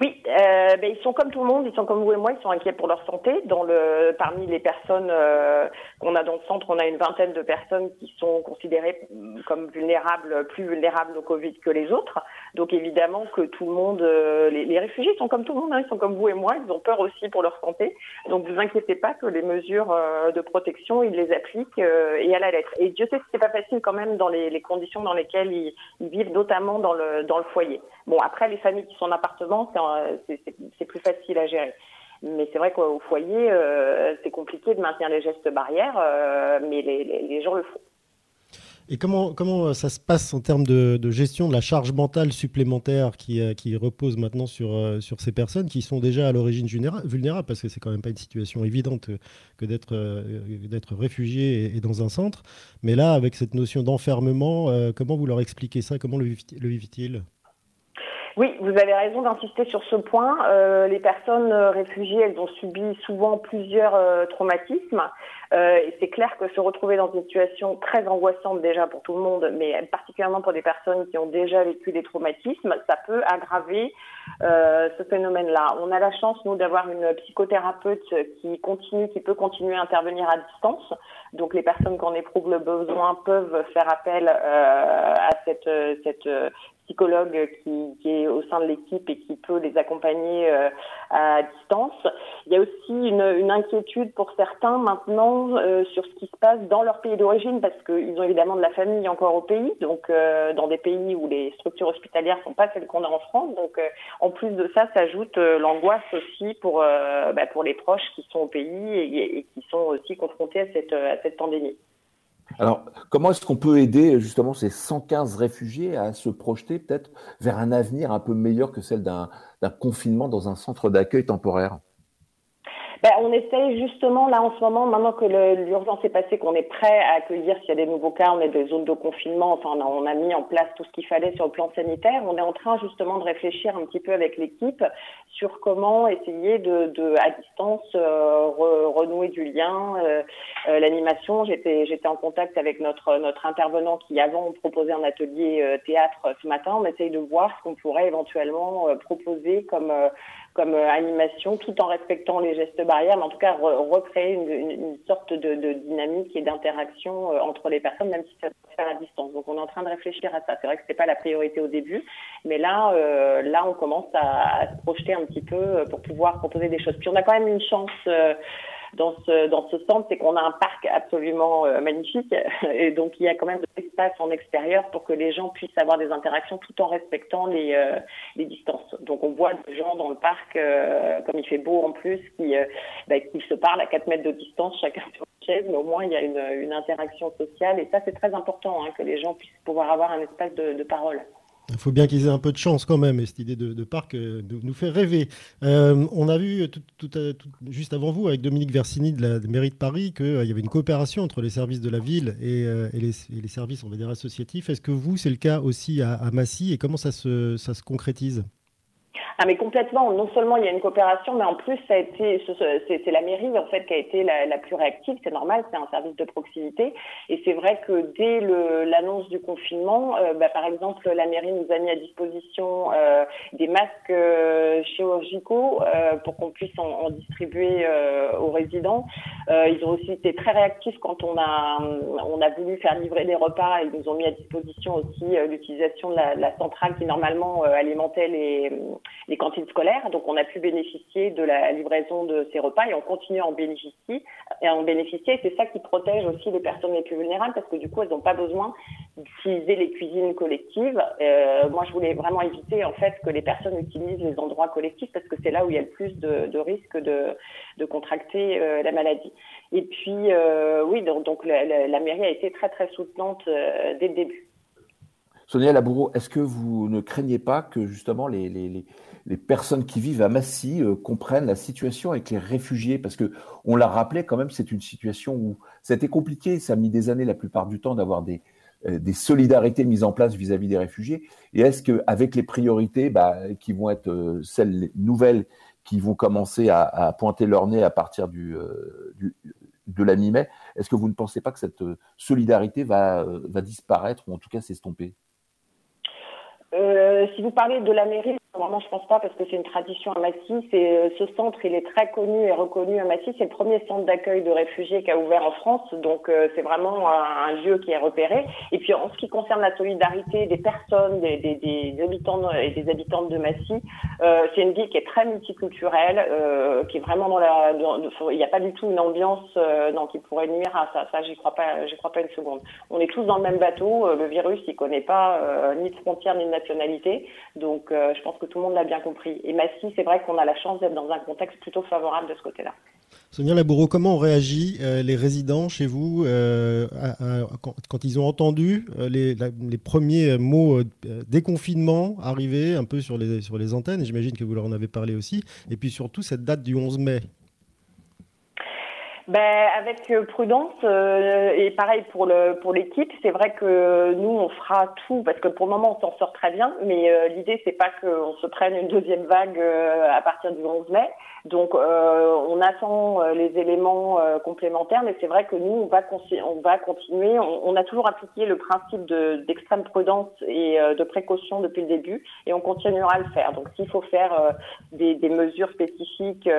Oui, euh, ben, ils sont comme tout le monde, ils sont comme vous et moi, ils sont inquiets pour leur santé. Dans le, parmi les personnes euh, qu'on a dans le centre, on a une vingtaine de personnes qui sont considérées comme vulnérables, plus vulnérables au Covid que les autres. Donc évidemment que tout le monde, euh, les, réfugiés sont comme tout le monde, hein, ils sont comme vous et moi, ils ont peur aussi pour leur santé. Donc vous inquiétez pas que les mesures euh, de protection, ils les appliquent et à la lettre. Et Dieu sait que c'est pas facile quand même dans les, les conditions dans lesquelles ils, ils, vivent, notamment dans le dans le foyer. Bon après les familles qui sont en appartement, c'est euh, c'est plus facile à gérer. Mais c'est vrai qu'au foyer, euh, c'est compliqué de maintenir les gestes barrières, euh, mais les, gens le font. Et comment, ça se passe en termes de, gestion de la charge mentale supplémentaire qui, repose maintenant sur, ces personnes qui sont déjà à l'origine vulnérables, parce que c'est quand même pas une situation évidente que d'être réfugié et, dans un centre. Mais là, avec cette notion d'enfermement, comment vous leur expliquez ça? Comment le vivent-ils Oui, vous avez raison d'insister sur ce point. Euh, les personnes réfugiées, elles ont subi souvent plusieurs euh, traumatismes. Euh, et c'est clair que se retrouver dans une situation très angoissante déjà pour tout le monde, mais particulièrement pour des personnes qui ont déjà vécu des traumatismes, ça peut aggraver euh, ce phénomène-là. On a la chance, nous, d'avoir une psychothérapeute qui continue, qui peut continuer à intervenir à distance. Donc les personnes qui en éprouvent le besoin peuvent faire appel euh, à cette, cette psychologue qui, qui, est au sein de l'équipe et qui peut les accompagner euh, à distance. Il y a aussi une, une inquiétude pour certains maintenant euh, sur ce qui se passe dans leur pays d'origine parce qu'ils ont évidemment de la famille encore au pays, donc euh, dans des pays où les structures hospitalières sont pas celles qu'on a en France. Donc en plus de ça, s'ajoute l'angoisse aussi pour bah, pour les proches qui sont au pays et, qui sont aussi confrontés à cette à cette pandémie. Alors, comment est-ce qu'on peut aider justement ces 115 réfugiés à se projeter peut-être vers un avenir un peu meilleur que celle d'un confinement dans un centre d'accueil temporaire? Ben, on essaye justement là en ce moment, maintenant que l'urgence est passée, qu'on est prêt à accueillir s'il y a des nouveaux cas, on est des zones de confinement, enfin on a, on a mis en place tout ce qu'il fallait sur le plan sanitaire. On est en train justement de réfléchir un petit peu avec l'équipe sur comment essayer de, de à distance euh, renouer du lien, euh, euh, l'animation. J'étais en contact avec notre notre intervenant qui avant proposait un atelier théâtre ce matin. On essaye de voir ce qu'on pourrait éventuellement proposer comme comme euh, animation, tout en respectant les gestes barrières, mais en tout cas recréer une, une, sorte de, de, dynamique et d'interaction euh, entre les personnes, même si ça se fait à distance. Donc on est en train de réfléchir à ça. C'est vrai que c'était pas la priorité au début, mais là, euh, là on commence à, à, se projeter un petit peu pour pouvoir proposer des choses. Puis on a quand même une chance dans ce, dans ce centre, c'est qu'on a un parc absolument euh, magnifique et donc il y a quand même de l'espace en extérieur pour que les gens puissent avoir des interactions tout en respectant les, euh, les distances. Donc on voit des gens dans le parc, euh, comme il fait beau en plus, qui, bah, qui se parlent à 4 mètres de distance chacun sur une chaise, mais au moins il y a une, une interaction sociale et ça c'est très important hein, que les gens puissent pouvoir avoir un espace de, de parole. Il faut bien qu'ils aient un peu de chance quand même, et cette idée de, parc euh, nous fait rêver. Euh, on a vu tout, juste avant vous, avec Dominique Versini de la mairie de Paris, qu'il y avait une coopération entre les services de la ville et, euh, les, services, on va dire, associatifs. Est-ce que vous, c'est le cas aussi à, Massy, et comment ça se concrétise? Ah mais complètement. Non seulement il y a une coopération, mais en plus ça a été, c'est la mairie en fait qui a été la, plus réactive. C'est normal, c'est un service de proximité. Et c'est vrai que dès l'annonce du confinement, euh, bah, par exemple, la mairie nous a mis à disposition euh, des masques euh, chirurgicaux euh, pour qu'on puisse en, en distribuer euh, aux résidents. ils ont aussi été très réactifs quand on a on a voulu faire livrer des repas. Ils nous ont mis à disposition aussi l'utilisation de la, la, centrale qui normalement alimentait les les cantines scolaires. Donc, on a pu bénéficier de la livraison de ces repas et on continue à en bénéficier. Et en bénéficier, c'est ça qui protège aussi les personnes les plus vulnérables parce que du coup, elles n'ont pas besoin d'utiliser les cuisines collectives. Euh, moi, je voulais vraiment éviter en fait que les personnes utilisent les endroits collectifs parce que c'est là où il y a le plus de, risques de, de contracter euh, la maladie. Et puis, euh, oui, donc, la, mairie a été très très soutenante dès le début. Sonia Laboureau, est-ce que vous ne craignez pas que justement les personnes qui vivent à Massy euh, comprennent la situation avec les réfugiés Parce que on l'a rappelé quand même, c'est une situation où ça a été compliqué, ça a mis des années la plupart du temps d'avoir des, euh, solidarités mises en place vis-à-vis des réfugiés. Et est-ce qu'avec les priorités bah, qui vont être euh, celles nouvelles qui vont commencer à, pointer leur nez à partir du, du de la mi-mai, est-ce que vous ne pensez pas que cette solidarité va, disparaître ou en tout cas s'estomper? Si vous parlez de la mairie, vraiment je pense pas parce que c'est une tradition à Massy. C'est euh, ce centre, il est très connu et reconnu à Massy. C'est le premier centre d'accueil de réfugiés qui a ouvert en France, donc euh, c'est vraiment un, lieu qui est repéré. Et puis en ce qui concerne la solidarité des personnes, des, des, des habitants et des habitantes de Massy, euh, c'est une ville qui est très multiculturelle, qui est vraiment dans la. il n'y a pas du tout une ambiance non, qui pourrait nuire à ça. Ça, j'y crois pas. J'y crois pas une seconde. On est tous dans le même bateau. le virus, il connaît pas ni de frontières ni de nationalité. Donc, euh, je pense que tout le monde l'a bien compris. Et Massy, c'est vrai qu'on a la chance d'être dans un contexte plutôt favorable de ce côté-là. Sonia Laboureau, comment ont réagi euh, les résidents chez vous euh, quand, ils ont entendu les, les, premiers mots déconfinement arriver un peu sur les antennes? J'imagine que vous leur en avez parlé aussi. Et puis surtout cette date du 11 mai. Ben, avec euh, prudence euh, et pareil pour le pour l'équipe, c'est vrai que nous on fera tout parce que pour le moment on s'en sort très bien, mais euh, l'idée c'est pas qu'on se prenne une deuxième vague à partir du 11 mai. Donc on attend les éléments complémentaires, mais c'est vrai que nous on va on continuer. On, a toujours appliqué le principe d'extrême prudence et de précaution depuis le début, et on continuera à le faire. Donc s'il faut faire des, mesures spécifiques,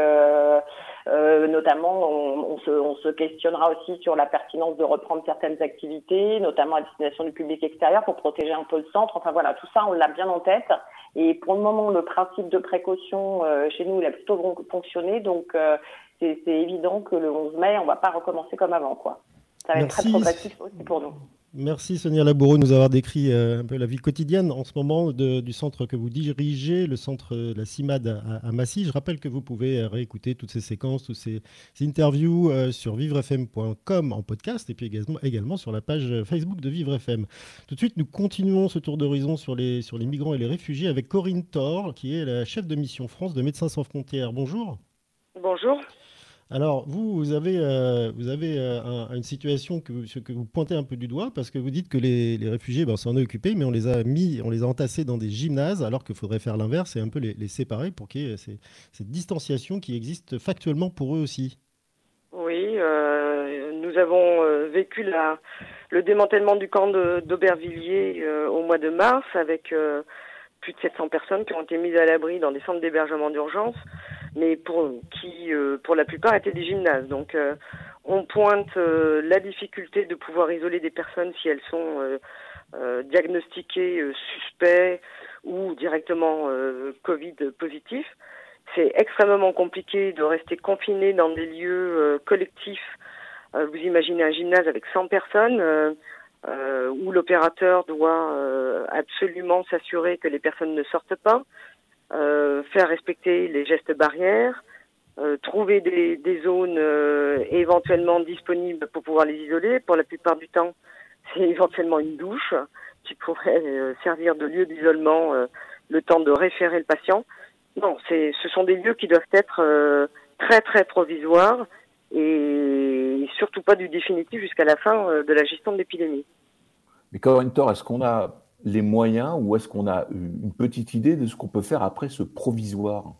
notamment on, on, se, on, se, questionnera aussi sur la pertinence de reprendre certaines activités, notamment à destination du public extérieur pour protéger un peu le centre. Enfin voilà, tout ça, on l'a bien en tête. Et pour le moment, le principe de précaution euh, chez nous, il a plutôt fonctionné. Donc, euh, c'est évident que le 11 mai, on va pas recommencer comme avant. quoi. Ça va être très progressif aussi pour nous. Merci Sonia Laboureux de nous avoir décrit euh, un peu la vie quotidienne en ce moment du centre que vous dirigez, le centre de la CIMAD à, Massy. Je rappelle que vous pouvez euh, réécouter toutes ces séquences, toutes ces, interviews euh, sur vivrefm.com en podcast et puis également, également, sur la page Facebook de Vivre FM. Tout de suite, nous continuons ce tour d'horizon sur les, sur les migrants et les réfugiés avec Corinne Thor, qui est la chef de mission France de Médecins sans frontières. Bonjour. Bonjour. Alors, vous, avez, euh, euh, une situation que, vous pointez un peu du doigt parce que vous dites que les, réfugiés, ben, s'en est occupé, mais on les a mis, on les a entassés dans des gymnases alors qu'il faudrait faire l'inverse et un peu les, séparer pour qu'il y ait cette distanciation qui existe factuellement pour eux aussi. Oui, euh, nous avons vécu le démantèlement du camp d'Aubervilliers au mois de mars avec plus de 700 personnes qui ont été mises à l'abri dans des centres d'hébergement d'urgence mais pour qui euh, pour la plupart étaient des gymnases. Donc euh, on pointe euh, la difficulté de pouvoir isoler des personnes si elles sont diagnostiquées suspects ou directement Covid positifs. C'est extrêmement compliqué de rester confiné dans des lieux collectifs. vous imaginez un gymnase avec 100 personnes. où l'opérateur doit absolument s'assurer que les personnes ne sortent pas, euh, faire respecter les gestes barrières, euh, trouver des, zones euh, éventuellement disponibles pour pouvoir les isoler. Pour la plupart du temps, c'est éventuellement une douche qui pourrait servir de lieu d'isolement le temps de référer le patient. Non, c'est, ce sont des lieux qui doivent être très très provisoires et surtout pas du définitif jusqu'à la fin de la gestion de l'épidémie. Mais Corinne est-ce qu'on a les moyens ou est-ce qu'on a une petite idée de ce qu'on peut faire après ce provisoire?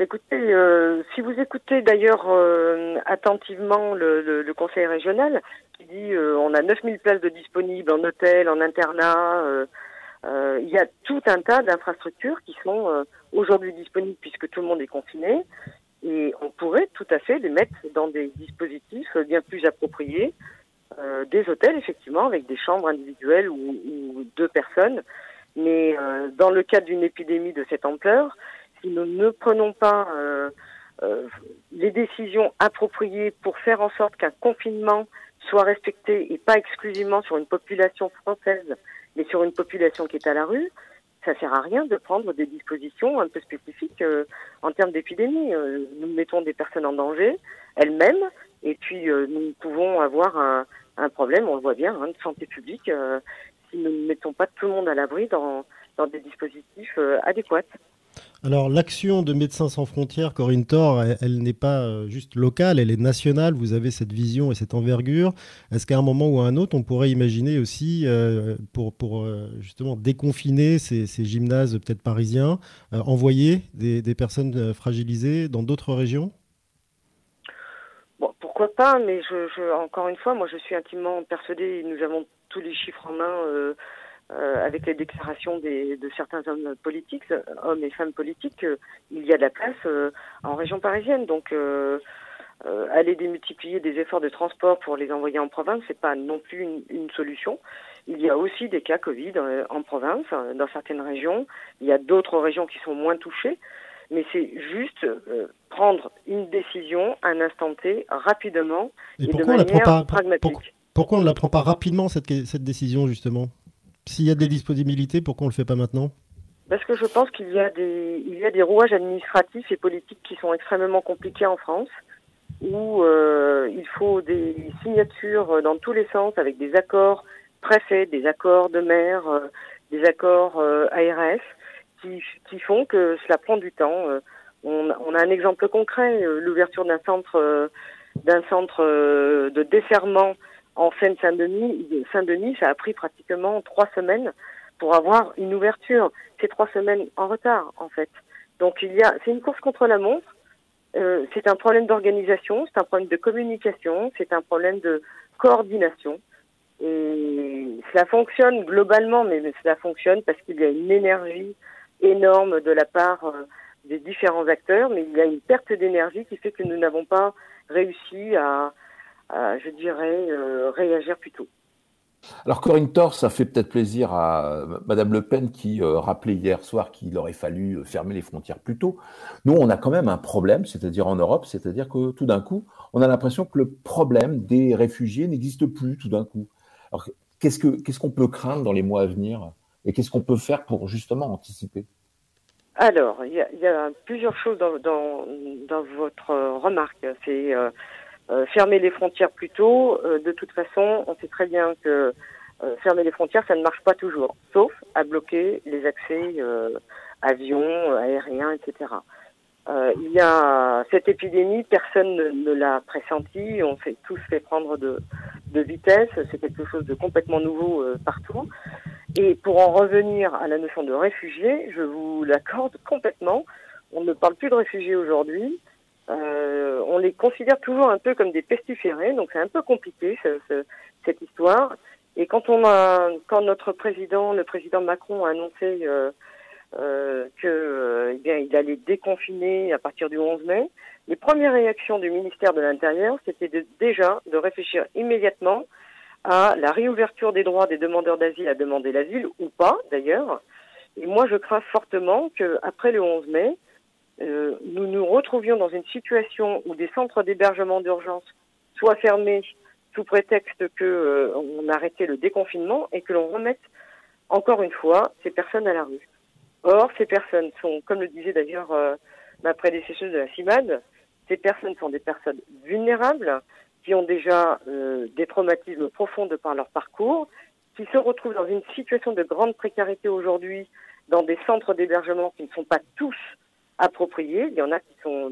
Écoutez, euh, si vous écoutez d'ailleurs euh, attentivement le, conseil régional qui dit euh, on a 9000 places de disponibles en hôtel, en internat, il y a tout un tas d'infrastructures qui sont aujourd'hui disponibles puisque tout le monde est confiné et on pourrait tout à fait les mettre dans des dispositifs bien plus appropriés euh, des hôtels, effectivement, avec des chambres individuelles ou, deux personnes. Mais euh, dans le cadre d'une épidémie de cette ampleur, si nous ne prenons pas euh, les décisions appropriées pour faire en sorte qu'un confinement soit respecté et pas exclusivement sur une population française, mais sur une population qui est à la rue, ça sert à rien de prendre des dispositions un peu spécifiques en termes d'épidémie. nous mettons des personnes en danger elles-mêmes, et puis nous pouvons avoir un, un problème, on le voit bien, hein, de santé publique, euh, si nous ne mettons pas tout le monde à l'abri dans, des dispositifs euh, adéquats. Alors l'action de Médecins sans frontières, Corinne Thor, elle, n'est pas euh, juste locale, elle est nationale. Vous avez cette vision et cette envergure. Est-ce qu'à un moment ou à un autre, on pourrait imaginer aussi, pour, pour justement déconfiner ces, gymnases peut-être parisiens, envoyer des personnes fragilisées dans d'autres régions? Pourquoi pas, mais je, encore une fois, moi je suis intimement persuadée, nous avons tous les chiffres en main euh, euh, avec les déclarations des, de certains hommes politiques, hommes et femmes politiques, il y a de la place euh, en région parisienne. Donc aller démultiplier des efforts de transport pour les envoyer en province, c'est pas non plus une, une, solution. Il y a aussi des cas Covid en province, dans certaines régions. Il y a d'autres régions qui sont moins touchées mais c'est juste euh, prendre une décision à un instant T, rapidement, et, de manière pragmatique. pourquoi on ne la prend pas rapidement, cette, cette décision, justement? S'il y a des disponibilités, pourquoi on ne le fait pas maintenant? Parce que je pense qu'il y, a des, il y a des rouages administratifs et politiques qui sont extrêmement compliqués en France, où euh, il faut des signatures dans tous les sens, avec des accords préfets, des accords de maire, euh, des accords ARS qui, font que cela prend du temps. Euh, on, a un exemple concret, euh, l'ouverture d'un centre d'un centre de desserrement en Seine-Saint-Denis. Saint-Denis, ça a pris pratiquement trois semaines pour avoir une ouverture. C'est trois semaines en retard, en fait. Donc il y a, c'est une course contre la montre. Euh, c'est un problème d'organisation, c'est un problème de communication, c'est un problème de coordination. Et cela fonctionne globalement, mais cela fonctionne parce qu'il y a une énergie énorme de la part euh, des différents acteurs, mais il y a une perte d'énergie qui fait que nous n'avons pas réussi à, je dirais, euh, réagir plus tôt. Alors Corinne Thor, ça fait peut-être plaisir à Madame Le Pen qui euh, rappelait hier soir qu'il aurait fallu euh, fermer les frontières plus tôt. Nous, on a quand même un problème, c'est-à-dire en Europe, c'est-à-dire que tout d'un coup, on a l'impression que le problème des réfugiés n'existe plus tout d'un coup. Alors qu'est-ce que qu'est-ce qu'on peut craindre dans les mois à venir? Et qu'est-ce qu'on peut faire pour justement anticiper? Alors, il y a, plusieurs choses dans, votre remarque. C'est euh, euh, fermer les frontières plus tôt, euh, de toute façon, on sait très bien que fermer les frontières, ça ne marche pas toujours, sauf à bloquer les accès avions, aériens, etc. il y a cette épidémie, personne ne, l'a pressenti, on s'est tous fait prendre de vitesse, c'est quelque chose de complètement nouveau partout. Et pour en revenir à la notion de réfugiés, je vous l'accorde complètement. On ne parle plus de réfugiés aujourd'hui. Euh, on les considère toujours un peu comme des pestiférés, donc c'est un peu compliqué cette histoire. Et quand on a, quand notre président, le président Macron, a annoncé euh, euh, que, euh, eh bien, il allait déconfiner à partir du 11 mai, les premières réactions du ministère de l'Intérieur, c'était déjà de réfléchir immédiatement à la réouverture des droits des demandeurs d'asile à demander l'asile ou pas, d'ailleurs. Et moi, je crains fortement qu'après le 11 mai, euh, nous nous retrouvions dans une situation où des centres d'hébergement d'urgence soient fermés sous prétexte que euh, on arrêtait le déconfinement et que l'on remette encore une fois ces personnes à la rue. Or, ces personnes sont, comme le disait d'ailleurs euh, ma prédécesseuse de la CIMAD, ces personnes sont des personnes vulnérables qui ont déjà des traumatismes profonds de par leur parcours, qui se retrouvent dans une situation de grande précarité aujourd'hui dans des centres d'hébergement qui ne sont pas tous appropriés. Il y en a qui sont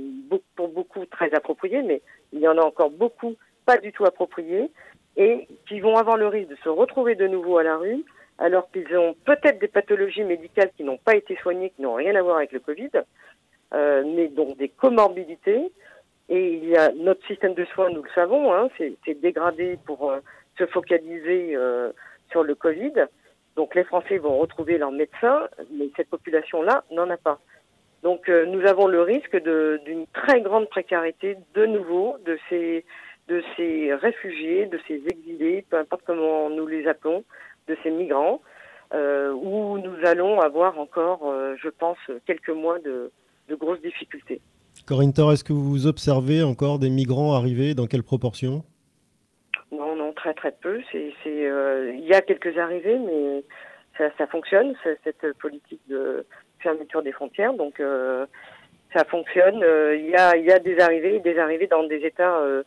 pour beaucoup très appropriés, mais il y en a encore beaucoup pas du tout appropriés et qui vont avoir le risque de se retrouver de nouveau à la rue alors qu'ils ont peut-être des pathologies médicales qui n'ont pas été soignées, qui n'ont rien à voir avec le Covid, euh, mais donc des comorbidités. Et il y a notre système de soins, nous le savons, hein, c'est dégradé pour euh, se focaliser euh, sur le Covid. Donc les Français vont retrouver leurs médecins, mais cette population-là n'en a pas. Donc euh, nous avons le risque d'une très grande précarité de nouveau de ces, réfugiés, de ces exilés, peu importe comment nous les appelons, de ces migrants, où nous allons avoir encore, je pense, quelques mois de grosses difficultés. Corinne est-ce que vous observez encore des migrants arriver? Dans quelle proportion? Non, non, très très peu. C'est, il y a quelques arrivées, mais ça, fonctionne, cette politique de, fermeture des frontières. Donc euh, ça fonctionne. Euh, il y, a, des arrivées, des arrivées dans des états euh,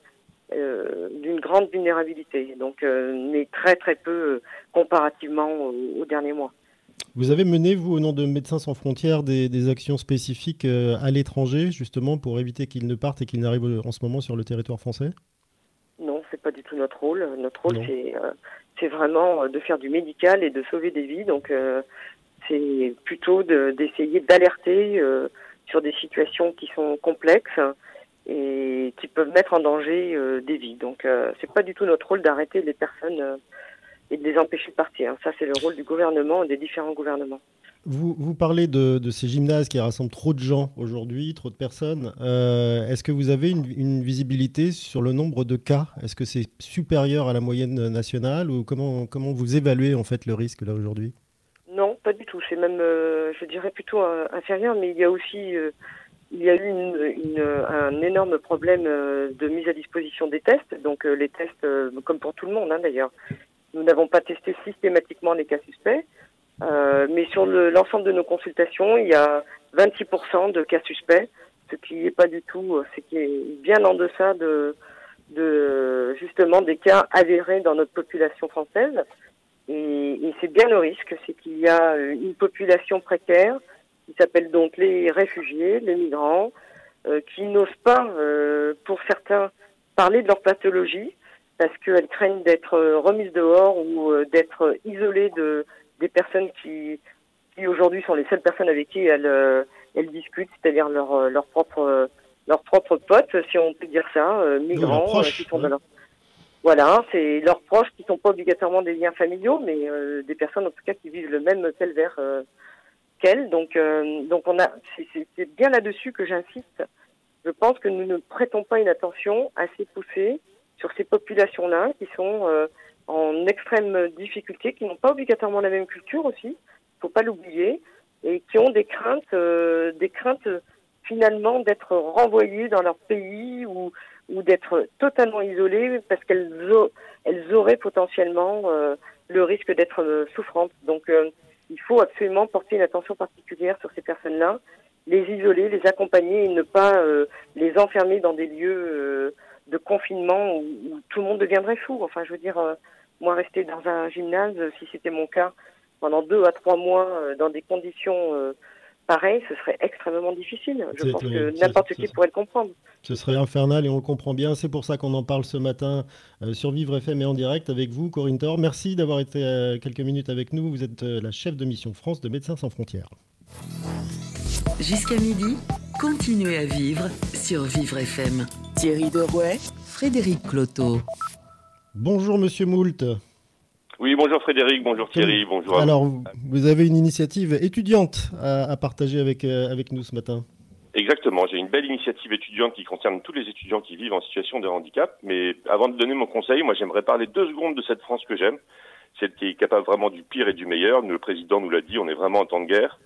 d'une grande vulnérabilité. Donc mais très très peu comparativement aux, derniers mois. Vous avez mené, vous, au nom de Médecins sans frontières, des, des actions spécifiques à l'étranger, justement, pour éviter qu'ils ne partent et qu'ils n'arrivent en ce moment sur le territoire français? Non, c'est pas du tout notre rôle. Notre rôle, c'est vraiment de faire du médical et de sauver des vies. Donc, c'est plutôt d'essayer d'alerter euh, sur des situations qui sont complexes et qui peuvent mettre en danger euh, des vies. Donc euh, c'est pas du tout notre rôle d'arrêter les personnes et de les empêcher de partir. Ça c'est le rôle du gouvernement et des différents gouvernements. Vous, vous parlez de, de, ces gymnases qui rassemblent trop de gens aujourd'hui, trop de personnes. Est-ce que vous avez une, une, visibilité sur le nombre de cas? Est-ce que c'est supérieur à la moyenne nationale ou comment, comment vous évaluez en fait le risque là aujourd'hui? Non, pas du tout. C'est même, euh, je dirais plutôt euh, inférieur, mais il y a aussi, euh, il y a eu une, un énorme problème de mise à disposition des tests. Donc les tests, comme pour tout le monde hein, d'ailleurs, nous n'avons pas testé systématiquement les cas suspects, mais sur l'ensemble de nos consultations, il y a 26% de cas suspects, ce qui n'est pas du tout, c'est qui est bien en deçà de, justement des cas avérés dans notre population française. Et, c'est bien le risque, c'est qu'il y a euh, une population précaire qui s'appelle donc les réfugiés, les migrants, euh, qui n'osent pas, euh, pour certains, parler de leur pathologie parce qu'elles craignent d'être remises dehors ou d'être isolées de des personnes qui qui aujourd'hui sont les seules personnes avec qui elles elles discutent, c'est-à-dire leurs leur propres leurs propres potes, si on peut dire ça, migrants qui sont dans leur voilà, c'est leurs proches qui sont pas obligatoirement des liens familiaux, mais euh, des personnes en tout cas qui vivent le même calvaire euh, qu'elles. Donc, euh, donc on a, c'est bien là-dessus que j'insiste. Je pense que nous ne prêtons pas une attention assez poussée sur ces populations-là qui sont en extrême difficulté, qui n'ont pas obligatoirement la même culture aussi, faut pas l'oublier, et qui ont des craintes, des craintes finalement d'être renvoyées dans leur pays ou d'être totalement isolées parce qu'elles elles auraient potentiellement euh, le risque d'être euh, souffrantes. Donc euh, il faut absolument porter une attention particulière sur ces personnes-là, les isoler, les accompagner et ne pas les enfermer dans des lieux de confinement où, où, tout le monde deviendrait fou. Enfin, je veux dire, moi, rester dans un gymnase, si c'était mon cas, pendant deux à trois mois, dans des conditions pareil, ce serait extrêmement difficile. Je pense que n'importe qui pourrait le comprendre. Ce serait infernal et on le comprend bien. C'est pour ça qu'on en parle ce matin euh, sur Vivre FM et en direct avec vous, Corinne Thor. Merci d'avoir été euh, quelques minutes avec nous. Vous êtes euh, la chef de mission France de Médecins sans frontières. Jusqu'à midi, continuez à vivre sur Vivre FM. Thierry Derouet, Frédéric Cloteau. Bonjour Monsieur Moult. Oui, bonjour Frédéric, bonjour Thierry, bonjour. Alors, vous avez une initiative étudiante à, partager avec, euh, avec nous ce matin. Exactement, j'ai une belle initiative étudiante qui concerne tous les étudiants qui vivent en situation de handicap. Mais avant de donner mon conseil, moi j'aimerais parler deux secondes de cette France que j'aime, celle qui est capable vraiment du pire et du meilleur. Le président nous l'a dit, on est vraiment en temps de guerre.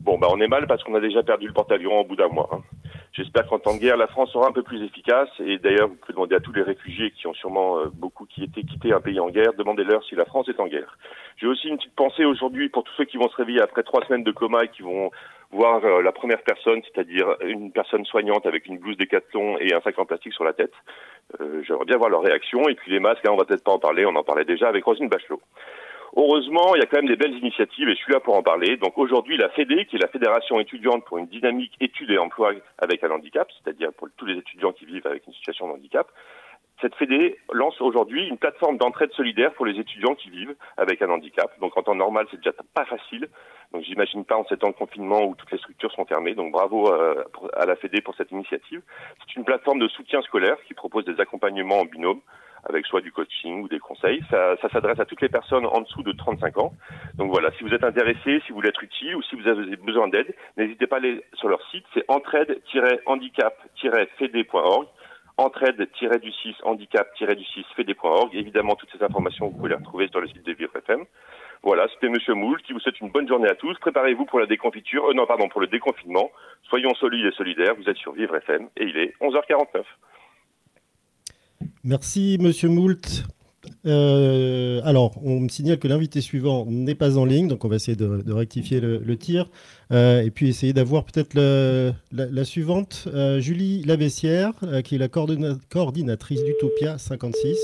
Bon, bah on est mal parce qu'on a déjà perdu le porte-avions au bout d'un mois. Hein. J'espère qu'en temps de guerre, la France sera un peu plus efficace. Et d'ailleurs, vous pouvez demander à tous les réfugiés qui ont sûrement euh, beaucoup qui étaient quittés un pays en guerre, demandez-leur si la France est en guerre. J'ai aussi une petite pensée aujourd'hui pour tous ceux qui vont se réveiller après trois semaines de coma et qui vont voir euh, la première personne, c'est-à-dire une personne soignante avec une blouse décathlon et un sac en plastique sur la tête. Euh, J'aimerais bien voir leur réaction. Et puis les masques, là, on va peut-être pas en parler. On en parlait déjà avec Rosine Bachelot. Heureusement, il y a quand même des belles initiatives et je suis là pour en parler. Donc aujourd'hui, la FEDE, qui est la Fédération étudiante pour une dynamique études et emploi avec un handicap, c'est-à-dire pour tous les étudiants qui vivent avec une situation de handicap, cette FEDE lance aujourd'hui une plateforme d'entraide solidaire pour les étudiants qui vivent avec un handicap. Donc en temps normal, c'est déjà pas facile. Donc j'imagine pas en ces temps de confinement où toutes les structures sont fermées. Donc bravo euh, à la FEDE pour cette initiative. C'est une plateforme de soutien scolaire qui propose des accompagnements en binôme avec soit du coaching ou des conseils. Ça, ça s'adresse à toutes les personnes en dessous de 35 ans. Donc voilà, si vous êtes intéressé, si vous voulez être utile ou si vous avez besoin d'aide, n'hésitez pas à aller sur leur site, c'est entraide-handicap-fed.org entraide-du-6 handicap-du-6 fed.org. Évidemment, toutes ces informations, vous pouvez les retrouver sur le site de Vivre FM. Voilà, c'était Monsieur Moule qui vous souhaite une bonne journée à tous. Préparez-vous pour la déconfiture, euh, non, pardon, pour le déconfinement. Soyons solides et solidaires. Vous êtes sur Vivre FM et il est 11h49. Merci, monsieur Moult. Euh, alors, on me signale que l'invité suivant n'est pas en ligne, donc on va essayer de, rectifier le, tir. Euh, et puis essayer d'avoir peut-être la, suivante, euh, Julie Lavessière, qui est la coordinatrice d'Utopia 56.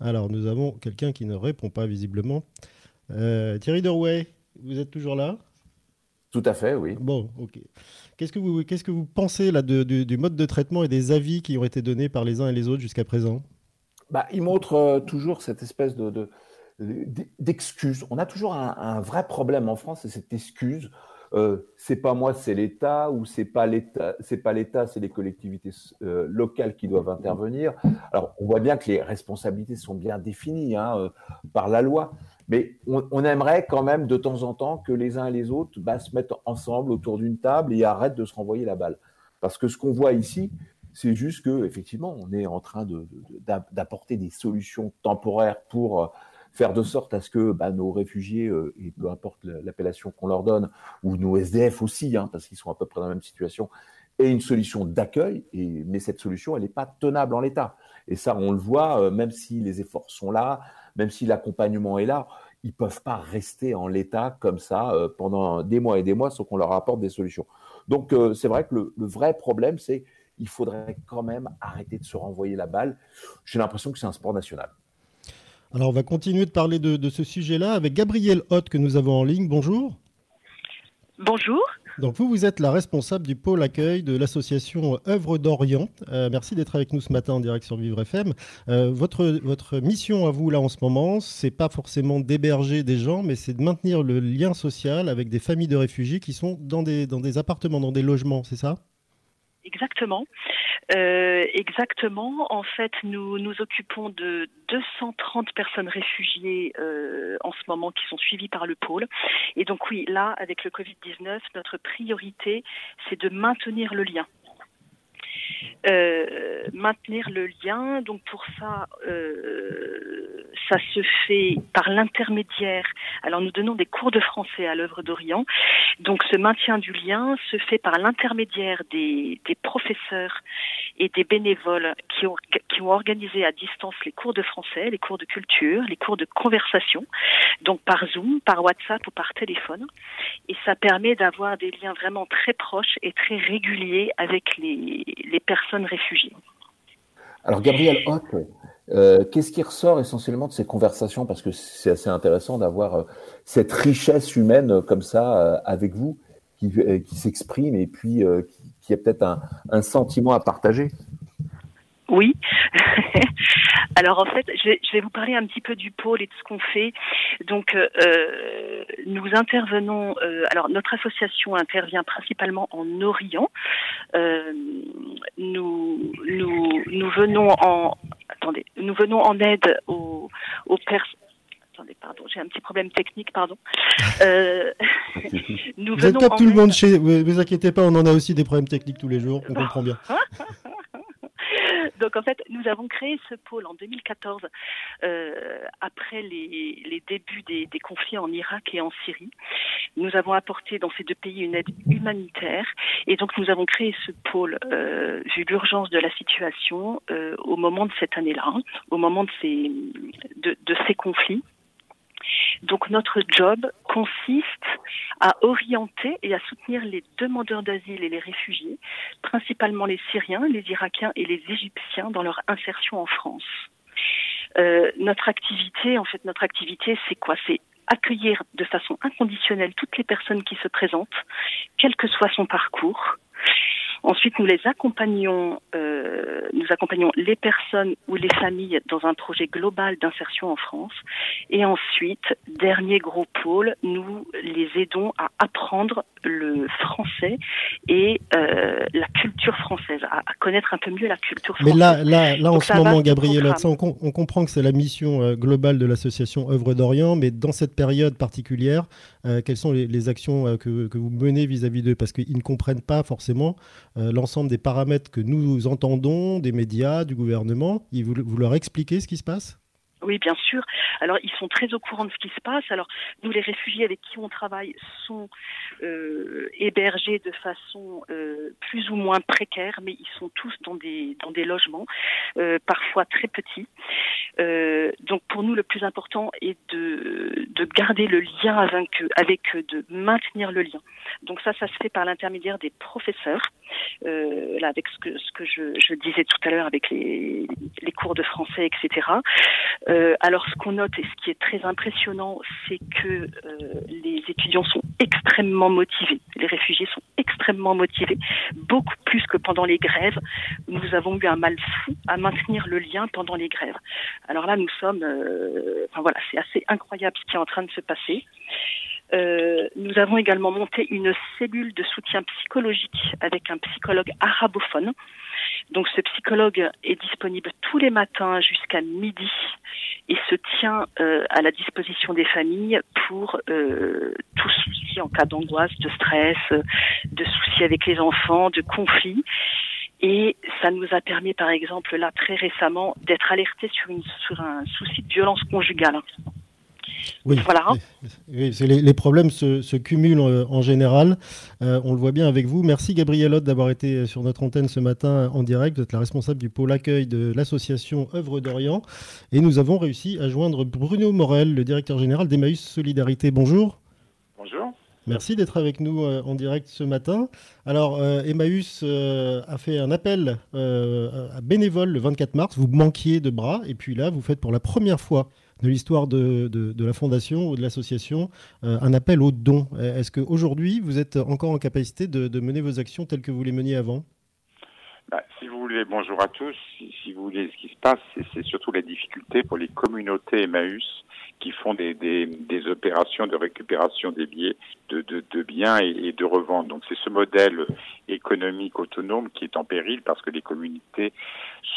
Alors, nous avons quelqu'un qui ne répond pas visiblement. Thierry Derouet, vous êtes toujours là? Tout à fait, oui. Bon, ok. Qu'est-ce que vous, pensez là du mode de traitement et des avis qui ont été donnés par les uns et les autres jusqu'à présent? Bah, Il montre euh, toujours cette espèce de, d'excuse. On a toujours un, vrai problème en France, c'est cette excuse. Euh, c'est pas moi, c'est l'État, ou c'est pas l'État, c'est pas l'État, c'est les collectivités euh, locales qui doivent intervenir. Alors, on voit bien que les responsabilités sont bien définies hein, euh, par la loi, mais on, aimerait quand même de temps en temps que les uns et les autres bah, se mettent ensemble autour d'une table et arrêtent de se renvoyer la balle. Parce que ce qu'on voit ici, c'est juste que effectivement, on est en train d'apporter des solutions temporaires pour euh, faire de sorte à ce que bah, nos réfugiés, euh, et peu importe l'appellation qu'on leur donne, ou nos SDF aussi, hein, parce qu'ils sont à peu près dans la même situation, aient une solution d'accueil. Mais cette solution, elle n'est pas tenable en l'état. Et ça, on le voit, euh, même si les efforts sont là, même si l'accompagnement est là, ils peuvent pas rester en l'état comme ça euh, pendant des mois et des mois sans qu'on leur apporte des solutions. Donc euh, c'est vrai que le, vrai problème, c'est il faudrait quand même arrêter de se renvoyer la balle. J'ai l'impression que c'est un sport national. Alors on va continuer de parler de, ce sujet-là avec Gabriel Hoth que nous avons en ligne. Bonjour. Bonjour. Donc vous, vous êtes la responsable du pôle accueil de l'association Œuvre d'Orient. Euh, merci d'être avec nous ce matin en direct sur Vivre FM. Euh, votre, votre mission à vous là en ce moment, c'est pas forcément d'héberger des gens, mais c'est de maintenir le lien social avec des familles de réfugiés qui sont dans des, dans des appartements, dans des logements, c'est ça? Exactement. Euh, exactement. En fait, nous nous occupons de 230 personnes réfugiées euh, en ce moment qui sont suivies par le pôle. Et donc oui, là, avec le Covid-19, notre priorité, c'est de maintenir le lien euh, maintenir le lien. Donc pour ça, euh, ça se fait par l'intermédiaire. Alors nous donnons des cours de français à l'œuvre d'Orient. Donc ce maintien du lien se fait par l'intermédiaire des, professeurs et des bénévoles qui ont, organisé à distance les cours de français, les cours de culture, les cours de conversation, donc par Zoom, par WhatsApp ou par téléphone. Et ça permet d'avoir des liens vraiment très proches et très réguliers avec les personnes réfugiées. Alors Gabriel euh, qu'est-ce qui ressort essentiellement de ces conversations? Parce que c'est assez intéressant d'avoir euh, cette richesse humaine euh, comme ça avec vous, qui, qui s'exprime et puis qui, qui, a peut-être un, un, sentiment à partager. Oui. Alors en fait, je vais, je vais, vous parler un petit peu du pôle et de ce qu'on fait. Donc euh, nous intervenons. Euh, alors notre association intervient principalement en Orient. Euh, nous, nous, nous venons en attendez, nous venons en aide aux, aux personnes attendez, pardon, j'ai un petit problème technique, pardon. Euh, nous vous êtes comme tout le monde chez. Vous, vous inquiétez pas, on en a aussi des problèmes techniques tous les jours. On comprend bien. Donc en fait, nous avons créé ce pôle en 2014 euh, après les, les débuts des, des, conflits en Irak et en Syrie. Nous avons apporté dans ces deux pays une aide humanitaire et donc nous avons créé ce pôle euh, vu l'urgence de la situation euh, au moment de cette année-là, hein, au moment de ces, de, de ces conflits. Donc notre job consiste à orienter et à soutenir les demandeurs d'asile et les réfugiés, principalement les Syriens, les Irakiens et les Égyptiens dans leur insertion en France. Euh, notre activité, en fait, notre activité, c'est quoi? C'est accueillir de façon inconditionnelle toutes les personnes qui se présentent, quel que soit son parcours, Ensuite, nous les accompagnons, euh, nous accompagnons les personnes ou les familles dans un projet global d'insertion en France. Et ensuite, dernier gros pôle, nous les aidons à apprendre le français et euh, la culture française, à, à, connaître un peu mieux la culture française. Mais là, là, là en ce moment, Gabriel, on, on, comprend que c'est la mission euh, globale de l'association Œuvre d'Orient, mais dans cette période particulière, euh, quelles sont les, actions euh, que, que, vous menez vis-à-vis d'eux? Parce qu'ils ne comprennent pas forcément euh, l'ensemble des paramètres que nous entendons, des médias, du gouvernement. Vous, vous leur expliquez ce qui se passe? Oui, bien sûr. Alors, ils sont très au courant de ce qui se passe. Alors, nous, les réfugiés avec qui on travaille sont euh, hébergés de façon euh, plus ou moins précaire, mais ils sont tous dans des dans des logements, euh, parfois très petits. Donc, pour nous, le plus important est de de garder le lien avec avec de maintenir le lien. Donc ça, ça se fait par l'intermédiaire des professeurs. Là, avec ce que ce que je, je disais tout à l'heure, avec les les cours de français, etc. Euh, alors, ce qu'on note et ce qui est très impressionnant, c'est que euh, les étudiants sont extrêmement motivés. Les réfugiés sont extrêmement motivés, beaucoup plus que pendant les grèves. Nous avons eu un mal fou à maintenir le lien pendant les grèves. Alors là, nous sommes, euh, enfin voilà, c'est assez incroyable ce qui est en train de se passer. Euh, nous avons également monté une cellule de soutien psychologique avec un psychologue arabophone. Donc ce psychologue est disponible tous les matins jusqu'à midi et se tient euh, à la disposition des familles pour euh, tout souci en cas d'angoisse, de stress, de soucis avec les enfants, de conflits. Et ça nous a permis, par exemple, là, très récemment, d'être alertés sur, un souci de violence conjugale. Oui, voilà. oui les, les, problèmes se, se cumulent en, en général. Euh, on le voit bien avec vous. Merci Gabriel Hotte d'avoir été sur notre antenne ce matin en direct. Vous êtes la responsable du pôle accueil de l'association Œuvre d'Orient. Et nous avons réussi à joindre Bruno Morel, le directeur général d'Emmaüs Solidarité. Bonjour. Bonjour. Merci d'être avec nous euh, en direct ce matin. Alors, euh, Emmaüs euh, a fait un appel euh, à bénévoles le 24 mars. Vous manquiez de bras. Et puis là, vous faites pour la première fois de l'histoire de, la fondation ou de l'association, un appel aux dons. Est-ce qu'aujourd'hui, vous êtes encore en capacité de, mener vos actions telles que vous les meniez avant? Bah, si vous voulez, bonjour à tous. Si, vous voulez, ce qui se passe, c'est surtout la difficulté pour les communautés Emmaüs qui font des, des, des, opérations de récupération des billets de, de, de biens et, de revente. Donc c'est ce modèle économique autonome qui est en péril parce que les communautés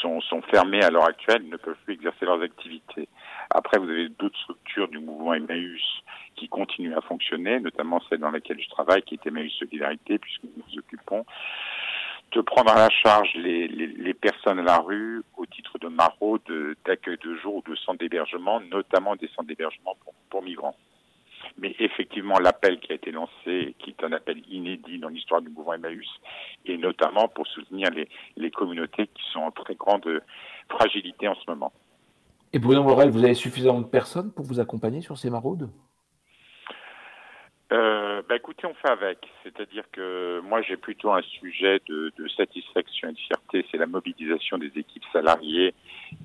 sont, sont fermées à l'heure actuelle, ne peuvent plus exercer leurs activités. Après, vous avez d'autres structures du mouvement Emmaüs qui continuent à fonctionner, notamment celle dans laquelle je travaille, qui est Emmaüs Solidarité, puisque nous nous occupons de prendre à la charge les, personnes à la rue au titre de maraude, d'accueil de jour ou de centres d'hébergement, notamment des centres d'hébergement pour, pour, migrants. Mais effectivement, l'appel qui a été lancé, qui est un appel inédit dans l'histoire du mouvement Emmaüs, et notamment pour soutenir les, les communautés qui sont en très grande fragilité en ce moment. Et Bruno Morel, vous avez suffisamment de personnes pour vous accompagner sur ces maraudes? Euh, bah écoutez, on fait avec. C'est-à-dire que moi, j'ai plutôt un sujet de, de, satisfaction et de fierté, c'est la mobilisation des équipes salariées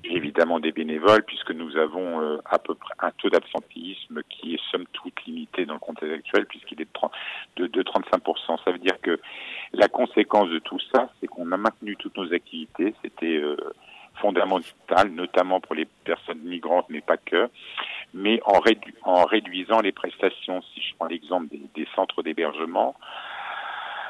et évidemment des bénévoles, puisque nous avons euh, à peu près un taux d'absentéisme qui est somme toute limité dans le contexte actuel, puisqu'il est de, de, de 35%. Ça veut dire que la conséquence de tout ça, c'est qu'on a maintenu toutes nos activités. C'était euh, fondamentale, notamment pour les personnes migrantes, mais pas que, mais en, en réduisant les prestations. Si je prends l'exemple des, centres d'hébergement,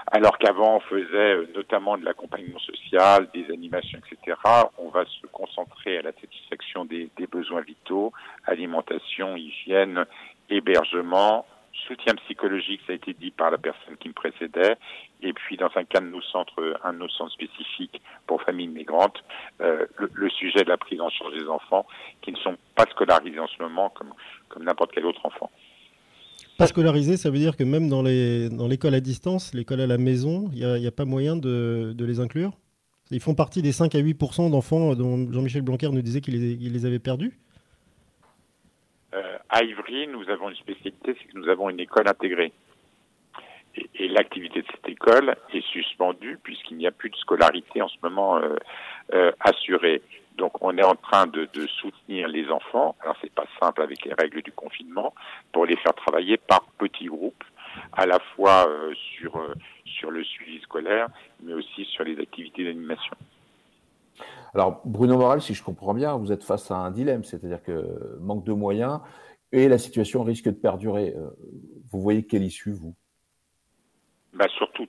alors qu'avant on faisait euh, notamment de l'accompagnement social, des animations, etc., on va se concentrer à la satisfaction des besoins vitaux, alimentation, hygiène, hébergement, soutien psychologique, ça a été dit par la personne qui me précédait, et puis dans un cas de nos centres, un de nos spécifiques pour familles migrantes, euh, le, sujet de la prise en charge des enfants qui ne sont pas scolarisés en ce moment comme, comme n'importe quel autre enfant. Pas scolarisés, ça veut dire que même dans les dans l'école à distance, l'école à la maison, il n'y a, pas moyen de, de, les inclure? Ils font partie des 5 à 8% d'enfants dont Jean-Michel Blanquer nous disait qu'il les, les avait perdus? À Ivry, nous avons une spécialité, c'est que nous avons une école intégrée. Et, l'activité de cette école est suspendue puisqu'il n'y a plus de scolarité en ce moment euh, euh, assurée. Donc on est en train de, soutenir les enfants. Alors c'est pas simple avec les règles du confinement pour les faire travailler par petits groupes, à la fois euh, sur sur le suivi scolaire, mais aussi sur les activités d'animation. Alors, Bruno Moral, si je comprends bien, vous êtes face à un dilemme, c'est-à-dire que manque de moyens et la situation risque de perdurer. Euh, vous voyez quelle issue, vous? Bah surtout,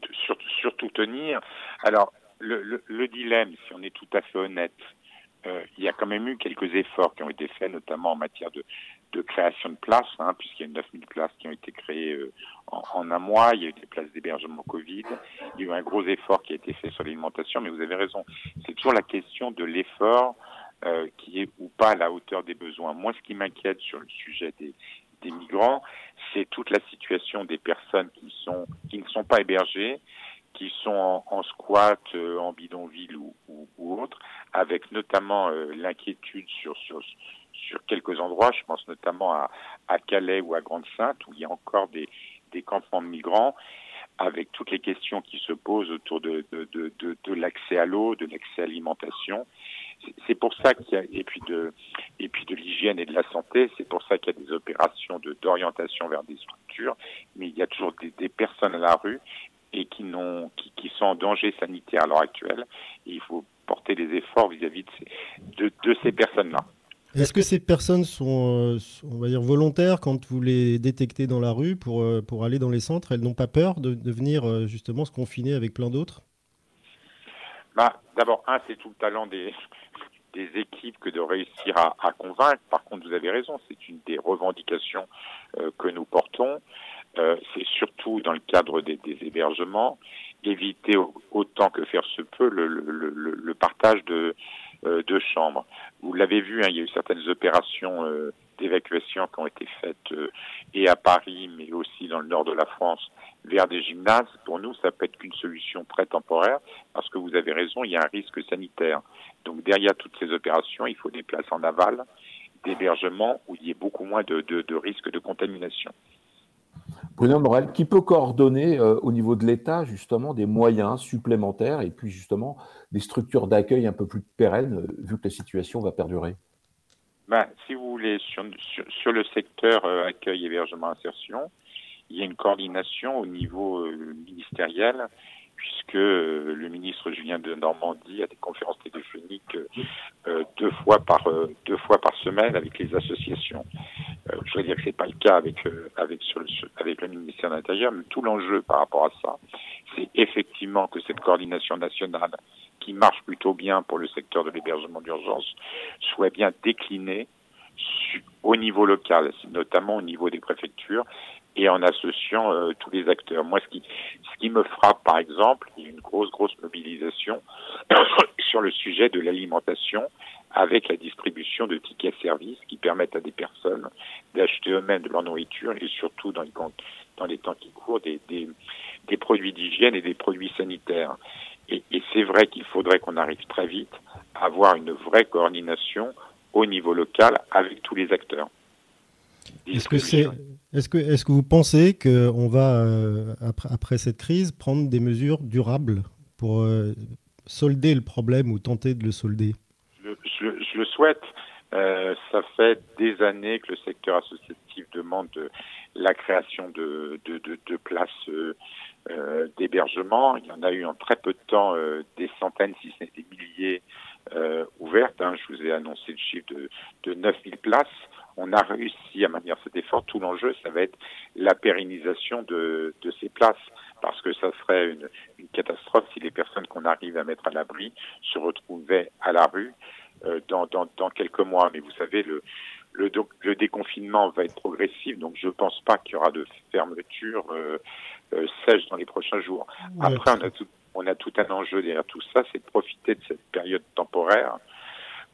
tenir. Alors, le, le, le, dilemme, si on est tout à fait honnête, euh, il y a quand même eu quelques efforts qui ont été faits, notamment en matière de, création de places, hein, puisqu'il y a 9000 places qui ont été créées euh, en, un mois. Il y a eu des places d'hébergement Covid. Il y a eu un gros effort qui a été fait sur l'alimentation, mais vous avez raison. C'est toujours la question de l'effort euh, qui est ou pas à la hauteur des besoins. Moi, ce qui m'inquiète sur le sujet des, des migrants, c'est toute la situation des personnes qui sont qui ne sont pas hébergées, qui sont en, squat, euh, en bidonville ou, ou, ou, autre, avec notamment l'inquiétude sur, sur sur quelques endroits, je pense notamment à, à Calais ou à Grande-Sainte, où il y a encore des, des campements de migrants, avec toutes les questions qui se posent autour de, de, de, de l'accès à l'eau, de l'accès à l'alimentation. C'est pour ça qu'il y a, et puis de, et puis de l'hygiène et de la santé, c'est pour ça qu'il y a des opérations de, d'orientation vers des structures, mais il y a toujours des, personnes à la rue et qui, n'ont, qui, qui sont en danger sanitaire à l'heure actuelle. Et il faut porter des efforts vis-à-vis de de, de ces personnes-là. Est-ce que ces personnes sont, euh, on va dire, volontaires quand vous les détectez dans la rue pour, euh, pour aller dans les centres? Elles n'ont pas peur de, de venir euh, justement se confiner avec plein d'autres? Bah, D'abord, un, c'est tout le talent des, des équipes que de réussir à, à, convaincre. Par contre, vous avez raison, c'est une des revendications euh, que nous portons. Euh, c'est surtout dans le cadre des, des, hébergements, éviter autant que faire se peut le, le, le, le partage de, euh, de chambres. Vous l'avez vu, hein, il y a eu certaines opérations euh, d'évacuation qui ont été faites euh, et à Paris, mais aussi dans le nord de la France, vers des gymnases. Pour nous, ça peut être qu'une solution très temporaire, parce que vous avez raison, il y a un risque sanitaire. Donc derrière toutes ces opérations, il faut des places en aval, d'hébergement, où il y ait beaucoup moins de, risques de contamination. Bruno Morel, qui peut coordonner euh, au niveau de l'État justement des moyens supplémentaires et puis justement des structures d'accueil un peu plus pérennes euh, vu que la situation va perdurer? Ben, Si vous voulez, sur, sur, le secteur euh, accueil, hébergement, insertion, il y a une coordination au niveau euh, ministériel puisque euh, le ministre Julien de Normandie a des conférences téléphoniques deux fois par deux fois par semaine avec les associations. je voudrais dire que c'est pas le cas avec avec le ministère de l'Intérieur, mais tout l'enjeu par rapport à ça, c'est effectivement que cette coordination nationale qui marche plutôt bien pour le secteur de l'hébergement d'urgence soit bien déclinée au niveau local, notamment au niveau des préfectures et en associant euh, tous les acteurs. Moi, ce qui, ce qui me frappe, par exemple, il y a une grosse, grosse mobilisation sur le sujet de l'alimentation avec la distribution de tickets services qui permettent à des personnes d'acheter eux-mêmes de leur nourriture et surtout dans les, dans les temps qui courent des, des, des produits d'hygiène et des produits sanitaires. Et, et c'est vrai qu'il faudrait qu'on arrive très vite à avoir une vraie coordination au niveau local avec tous les acteurs. Est-ce que, c'est, est-ce, que, est-ce que vous pensez qu'on va, euh, après, après, cette crise, prendre des mesures durables pour euh, solder le problème ou tenter de le solder? Je, je, je, le souhaite. Euh, ça fait des années que le secteur associatif demande la création de, de, de, de places euh, d'hébergement. Il y en a eu en très peu de temps euh, des centaines, si ce n'est des milliers ouvertes. Hein. Je vous ai annoncé le chiffre de, de 9000 places. On a réussi à maintenir cet effort. Tout l'enjeu, ça va être la pérennisation de, de ces places parce que ça serait une, une catastrophe si les personnes qu'on arrive à mettre à l'abri se retrouvaient à la rue euh, dans, dans, dans, quelques mois. Mais vous savez, le, le, le, déconfinement va être progressif, donc je ne pense pas qu'il y aura de fermeture euh, euh, sèche dans les prochains jours. Après, on a, tout, on a tout un enjeu derrière tout ça, c'est de profiter de cette période temporaire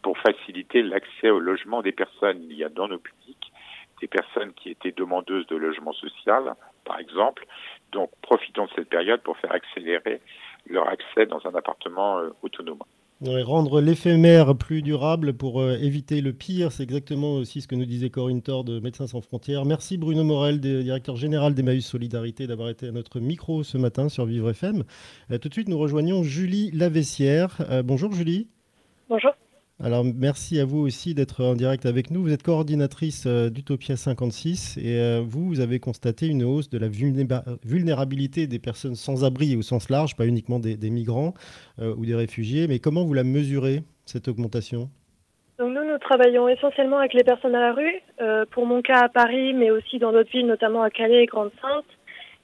pour faciliter l'accès au logement des personnes. Il y a dans nos publics des personnes qui étaient demandeuses de logement social, par exemple. Donc, profitons de cette période pour faire accélérer leur accès dans un appartement euh, autonome rendre l'éphémère plus durable pour euh, éviter le pire, c'est exactement aussi ce que nous disait Corinne Thor de Médecins sans frontières. Merci Bruno Morel, directeur général d'Emmaüs Solidarité, d'avoir été à notre micro ce matin sur Vivre FM. Euh, tout de suite, nous rejoignons Julie Lavessière. Euh, bonjour Julie. Bonjour. Alors merci à vous aussi d'être en direct avec nous. Vous êtes coordinatrice euh, d'Utopia 56 et euh, vous, avez constaté une hausse de la vulnérabilité des personnes sans abri au sens large, pas uniquement des, migrants euh, ou des réfugiés, mais comment vous la mesurez, cette augmentation? Donc nous, nous travaillons essentiellement avec les personnes à la rue, pour mon cas à Paris, mais aussi dans d'autres villes, notamment à Calais et Grande-Sainte.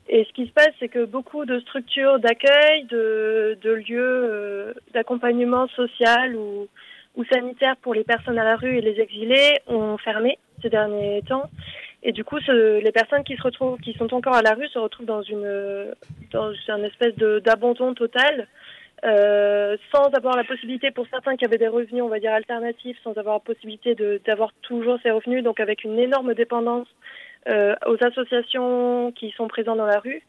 Et ce qui se passe, c'est que beaucoup de structures d'accueil, de lieux d'accompagnement social ou ou sanitaires pour les personnes à la rue et les exilés ont fermé ces derniers temps. Et du coup, les personnes qui se retrouvent, qui sont encore à la rue, se retrouvent dans une dans une espèce d'abandon total, euh, sans avoir la possibilité pour certains qui avaient des revenus, on va dire alternatifs, sans avoir la possibilité d'avoir toujours ces revenus, donc avec une énorme dépendance euh, aux associations qui sont présentes dans la rue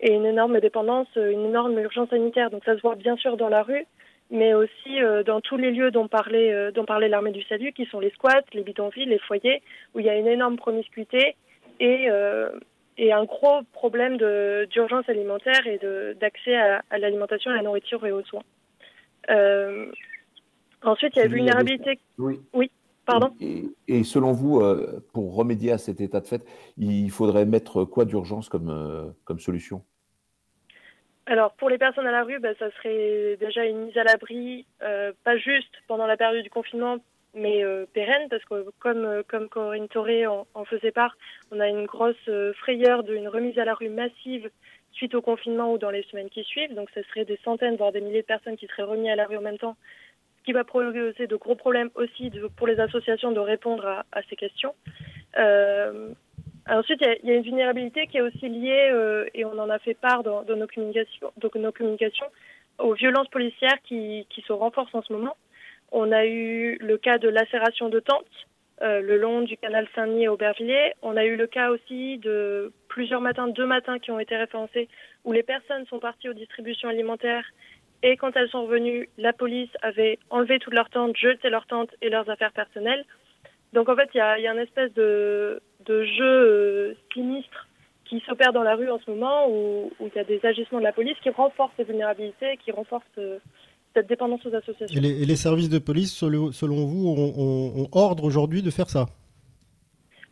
et une énorme dépendance, une énorme urgence sanitaire. Donc ça se voit bien sûr dans la rue, mais aussi euh, dans tous les lieux dont parlait, euh, dont parlait l'armée du salut, qui sont les squats, les bidonvilles, les foyers, où il y a une énorme promiscuité et, euh, et un gros problème d'urgence alimentaire et d'accès à, à l'alimentation, à la nourriture et aux soins. ensuite, il y a vulnérabilité. Oui. oui. Pardon et, et, selon vous, pour remédier à cet état de fait, il faudrait mettre quoi d'urgence comme, comme solution? Alors pour les personnes à la rue, bah, ça serait déjà une mise à l'abri, euh, pas juste pendant la période du confinement, mais euh, pérenne, parce que comme, euh, Corinne Toré en, faisait part, on a une grosse frayeur d'une remise à la rue massive suite au confinement ou dans les semaines qui suivent. Donc ce serait des centaines, voire des milliers de personnes qui seraient remises à la rue en même temps, ce qui va poser de gros problèmes aussi de, pour les associations de répondre à, ces questions. Ensuite, il y, a une vulnérabilité qui est aussi liée, euh, et on en a fait part dans, nos, communications, dans nos communications, aux violences policières qui, qui, se renforcent en ce moment. On a eu le cas de lacération de tentes euh, le long du canal Saint-Denis et Aubervilliers. On a eu le cas aussi de plusieurs matins, deux matins qui ont été référencés, où les personnes sont parties aux distributions alimentaires et quand elles sont revenues, la police avait enlevé toutes leurs tentes, jeté leurs tentes et leurs affaires personnelles. Donc en fait, il y a une espèce de, de jeu euh, sinistre qui s'opère dans la rue en ce moment, où, il y a des agissements de la police qui renforcent ces vulnérabilités, qui renforcent euh, cette dépendance aux associations. Et les, services de police, selon, vous, ont, ordre aujourd'hui de faire ça?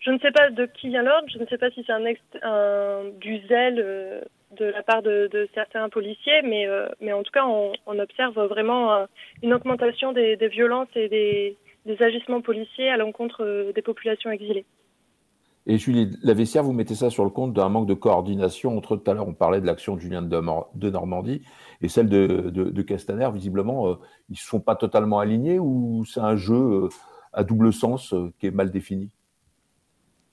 Je ne sais pas de qui vient l'ordre, je ne sais pas si c'est un, du zèle euh, de la part de, certains policiers, mais, euh, mais en tout cas, on, observe vraiment euh, une augmentation des, violences et des, des agissements policiers à l'encontre des populations exilées. Et Julie Lavessière, vous mettez ça sur le compte d'un manque de coordination entre tout à l'heure, on parlait de l'action de Julien de, Normandie et celle de, Castaner. Visiblement, euh, ils ne sont pas totalement alignés ou c'est un jeu euh, à double sens euh, qui est mal défini?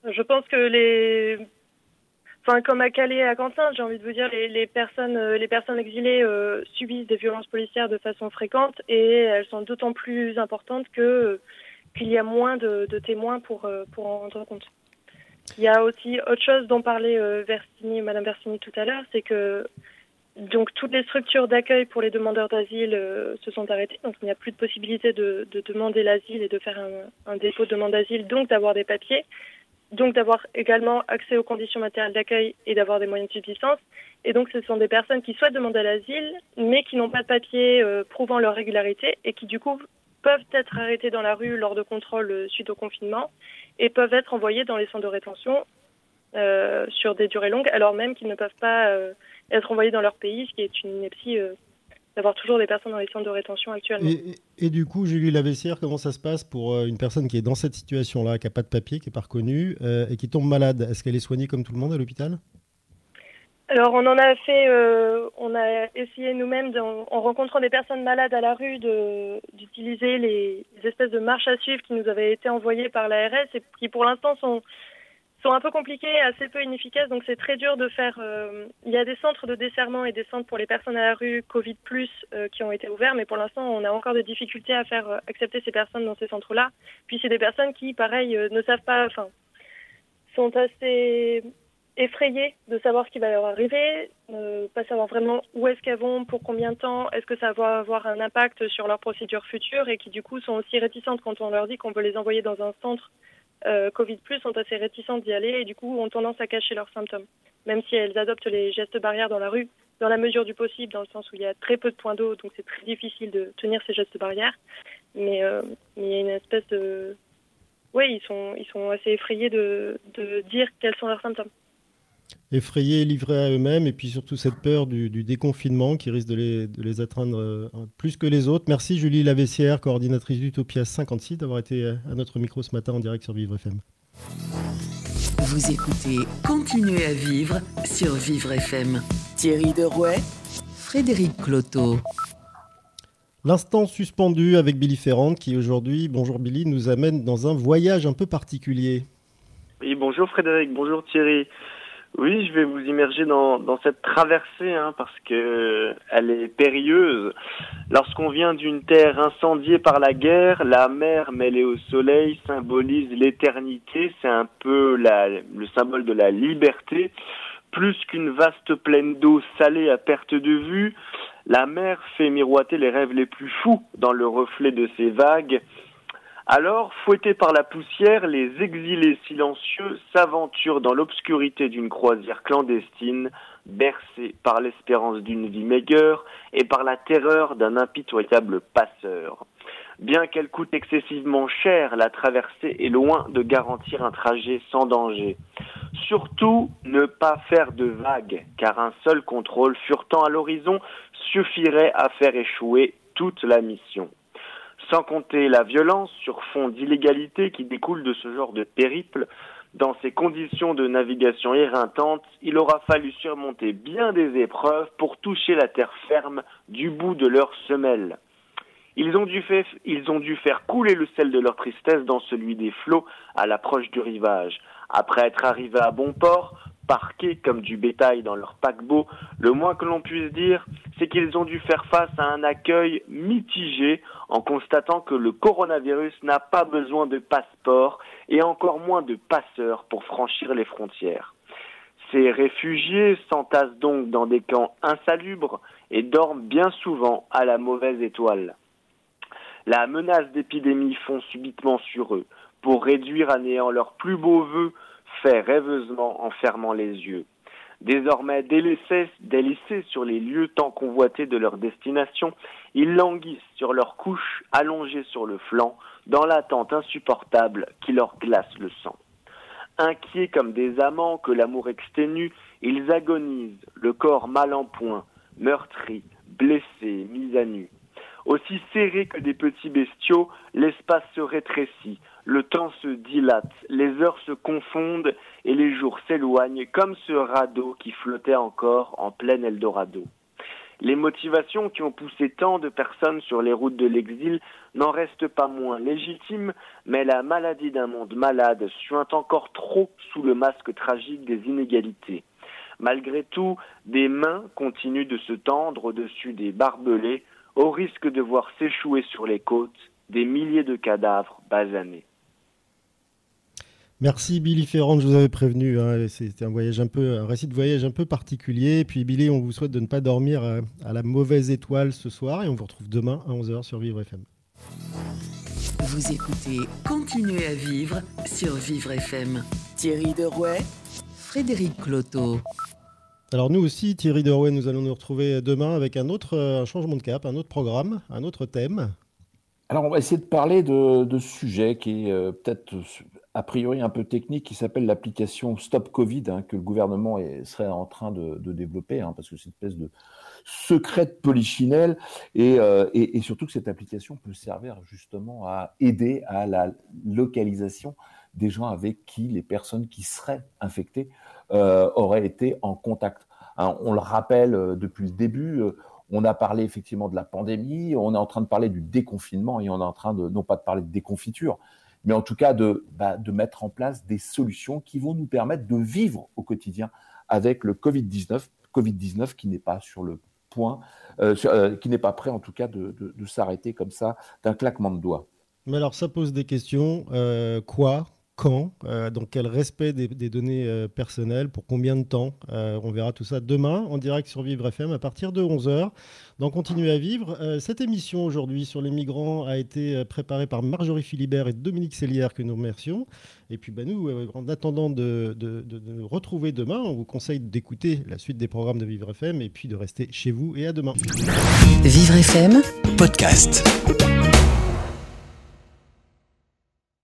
Je pense que les. Enfin, comme à Calais et à Quentin, j'ai envie de vous dire, les, personnes, les personnes exilées subissent des violences policières de façon fréquente et elles sont d'autant plus importantes qu'il y a moins de, témoins pour en rendre compte. Il y a aussi autre chose dont parlait euh, Versini, Madame Versini tout à l'heure, c'est que donc toutes les structures d'accueil pour les demandeurs d'asile euh, se sont arrêtées, donc il n'y a plus de possibilité de, demander l'asile et de faire un, dépôt de demande d'asile, donc d'avoir des papiers, donc d'avoir également accès aux conditions matérielles d'accueil et d'avoir des moyens de subsistance. Et donc ce sont des personnes qui souhaitent demander l'asile, mais qui n'ont pas de papiers euh, prouvant leur régularité et qui du coup peuvent être arrêtés dans la rue lors de contrôles suite au confinement et peuvent être envoyés dans les centres de rétention euh, sur des durées longues, alors même qu'ils ne peuvent pas euh, être envoyés dans leur pays, ce qui est une ineptie euh, d'avoir toujours des personnes dans les centres de rétention actuellement. Et, du coup, Julie Lavessière, comment ça se passe pour une personne qui est dans cette situation-là, qui n'a pas de papier, qui n'est pas reconnue et qui tombe malade? Est-ce qu'elle est soignée comme tout le monde à l'hôpital? Alors on en a fait, euh, on a essayé nous-mêmes en rencontrant des personnes malades à la rue d'utiliser les, espèces de marches à suivre qui nous avaient été envoyées par l'ARS et qui pour l'instant sont sont un peu compliquées, assez peu inefficaces, donc c'est très dur de faire. Euh, il y a des centres de desserrement et des centres pour les personnes à la rue Covid plus euh, qui ont été ouverts, mais pour l'instant on a encore des difficultés à faire accepter ces personnes dans ces centres-là. Puis c'est des personnes qui, pareil, ne savent pas, enfin, sont assez effrayées de savoir ce qui va leur arriver, ne pas savoir vraiment où est-ce qu'elles vont, pour combien de temps, est-ce que ça va avoir un impact sur leur procédure future et qui du coup sont aussi réticentes quand on leur dit qu'on peut les envoyer dans un centre euh, Covid+, sont assez réticentes d'y aller et du coup ont tendance à cacher leurs symptômes. Même si elles adoptent les gestes barrières dans la rue, dans la mesure du possible, dans le sens où il y a très peu de points d'eau, donc c'est très difficile de tenir ces gestes barrières. Mais, euh, mais il y a une espèce de... Oui, ils sont, ils sont assez effrayés de, de dire quels sont leurs symptômes effrayés, livrés à eux-mêmes, et puis surtout cette peur du, déconfinement qui risque de les, de les atteindre euh, plus que les autres. Merci Julie Lavessière, coordinatrice d'Utopia 56, d'avoir été euh, à notre micro ce matin en direct sur Vivre FM. Vous écoutez Continuez à vivre sur Vivre FM. Thierry Derouet, Frédéric Cloteau. L'instant suspendu avec Billy Ferrand qui aujourd'hui, bonjour Billy, nous amène dans un voyage un peu particulier. Oui, bonjour Frédéric, bonjour Thierry. Oui, je vais vous immerger dans, cette traversée hein, parce que elle est périlleuse. Lorsqu'on vient d'une terre incendiée par la guerre, la mer mêlée au soleil symbolise l'éternité. C'est un peu le symbole de la liberté. Plus qu'une vaste plaine d'eau salée à perte de vue, la mer fait miroiter les rêves les plus fous dans le reflet de ses vagues. Alors, fouettés par la poussière, les exilés silencieux s'aventurent dans l'obscurité d'une croisière clandestine, bercés par l'espérance d'une vie meilleure et par la terreur d'un impitoyable passeur. Bien qu'elle coûte excessivement cher, la traversée est loin de garantir un trajet sans danger. Surtout, ne pas faire de vagues, car un seul contrôle furetant à l'horizon suffirait à faire échouer toute la mission. Sans compter la violence sur fond d'illégalité qui découle de ce genre de périple, dans ces conditions de navigation éreintantes, il aura fallu surmonter bien des épreuves pour toucher la terre ferme du bout de leurs semelles. Ils ont, dû ils ont dû faire couler le sel de leur tristesse dans celui des flots à l'approche du rivage. Après être arrivés à bon port, parqués comme du bétail dans leur paquebot, le moins que l'on puisse dire, c'est qu'ils ont dû faire face à un accueil mitigé en constatant que le coronavirus n'a pas besoin de passeport et encore moins de passeurs pour franchir les frontières. Ces réfugiés s'entassent donc dans des camps insalubres et dorment bien souvent à la mauvaise étoile. La menace d'épidémie fond subitement sur eux pour réduire à néant leurs plus beaux vœux rêveusement en fermant les yeux. Désormais délaissés, délaissés sur les lieux tant convoités de leur destination, ils languissent sur leurs couches allongées sur le flanc, dans l'attente insupportable qui leur glace le sang. Inquiets comme des amants que l'amour exténue, ils agonisent, le corps mal en point, meurtri, blessé, mis à nu. Aussi serrés que des petits bestiaux, l'espace se rétrécit, le temps se dilate, les heures se confondent et les jours s'éloignent comme ce radeau qui flottait encore en plein Eldorado. Les motivations qui ont poussé tant de personnes sur les routes de l'exil n'en restent pas moins légitimes, mais la maladie d'un monde malade suinte encore trop sous le masque tragique des inégalités. Malgré tout, des mains continuent de se tendre au-dessus des barbelés, au risque de voir s'échouer sur les côtes des milliers de cadavres basanés. Merci Billy Ferrand, je vous avais prévenu. Hein, C'était un voyage un peu, un récit de voyage un peu particulier. Et puis Billy, on vous souhaite de ne pas dormir à, à la mauvaise étoile ce soir et on vous retrouve demain à 11h sur Vivre FM. Vous écoutez Continuez à vivre sur Vivre FM. Thierry Derouet, Frédéric Cloteau. Alors nous aussi, Thierry Derouet, nous allons nous retrouver demain avec un autre euh, un changement de cap, un autre programme, un autre thème. Alors on va essayer de parler de, de ce sujet qui est euh, peut-être a priori un peu technique, qui s'appelle l'application Stop Covid, hein, que le gouvernement est, serait en train de, développer, hein, parce que c'est une espèce de secret de polichinelle, et, euh, et, et, surtout que cette application peut servir justement à aider à la localisation des gens avec qui les personnes qui seraient infectées euh, auraient été en contact. Hein, on le rappelle euh, depuis le début, on a parlé effectivement de la pandémie, on est en train de parler du déconfinement et on est en train de, non pas de parler de déconfiture, mais en tout cas de, bah, de mettre en place des solutions qui vont nous permettre de vivre au quotidien avec le Covid-19, Covid-19 qui n'est pas sur le point, euh, euh, qui n'est pas prêt en tout cas de, de, s'arrêter comme ça d'un claquement de doigts. Mais alors ça pose des questions. Euh, quoi quand, euh, dans quel respect des, données euh, personnelles, pour combien de temps. Euh, on verra tout ça demain en direct sur Vivre FM à partir de 11h. Donc continuez à vivre. Cette émission aujourd'hui sur les migrants a été préparée par Marjorie Philibert et Dominique Sellière que nous remercions. Et puis bah, nous, en attendant de, de nous retrouver demain, on vous conseille d'écouter la suite des programmes de Vivre FM et puis de rester chez vous et à demain. Vivre FM Podcast.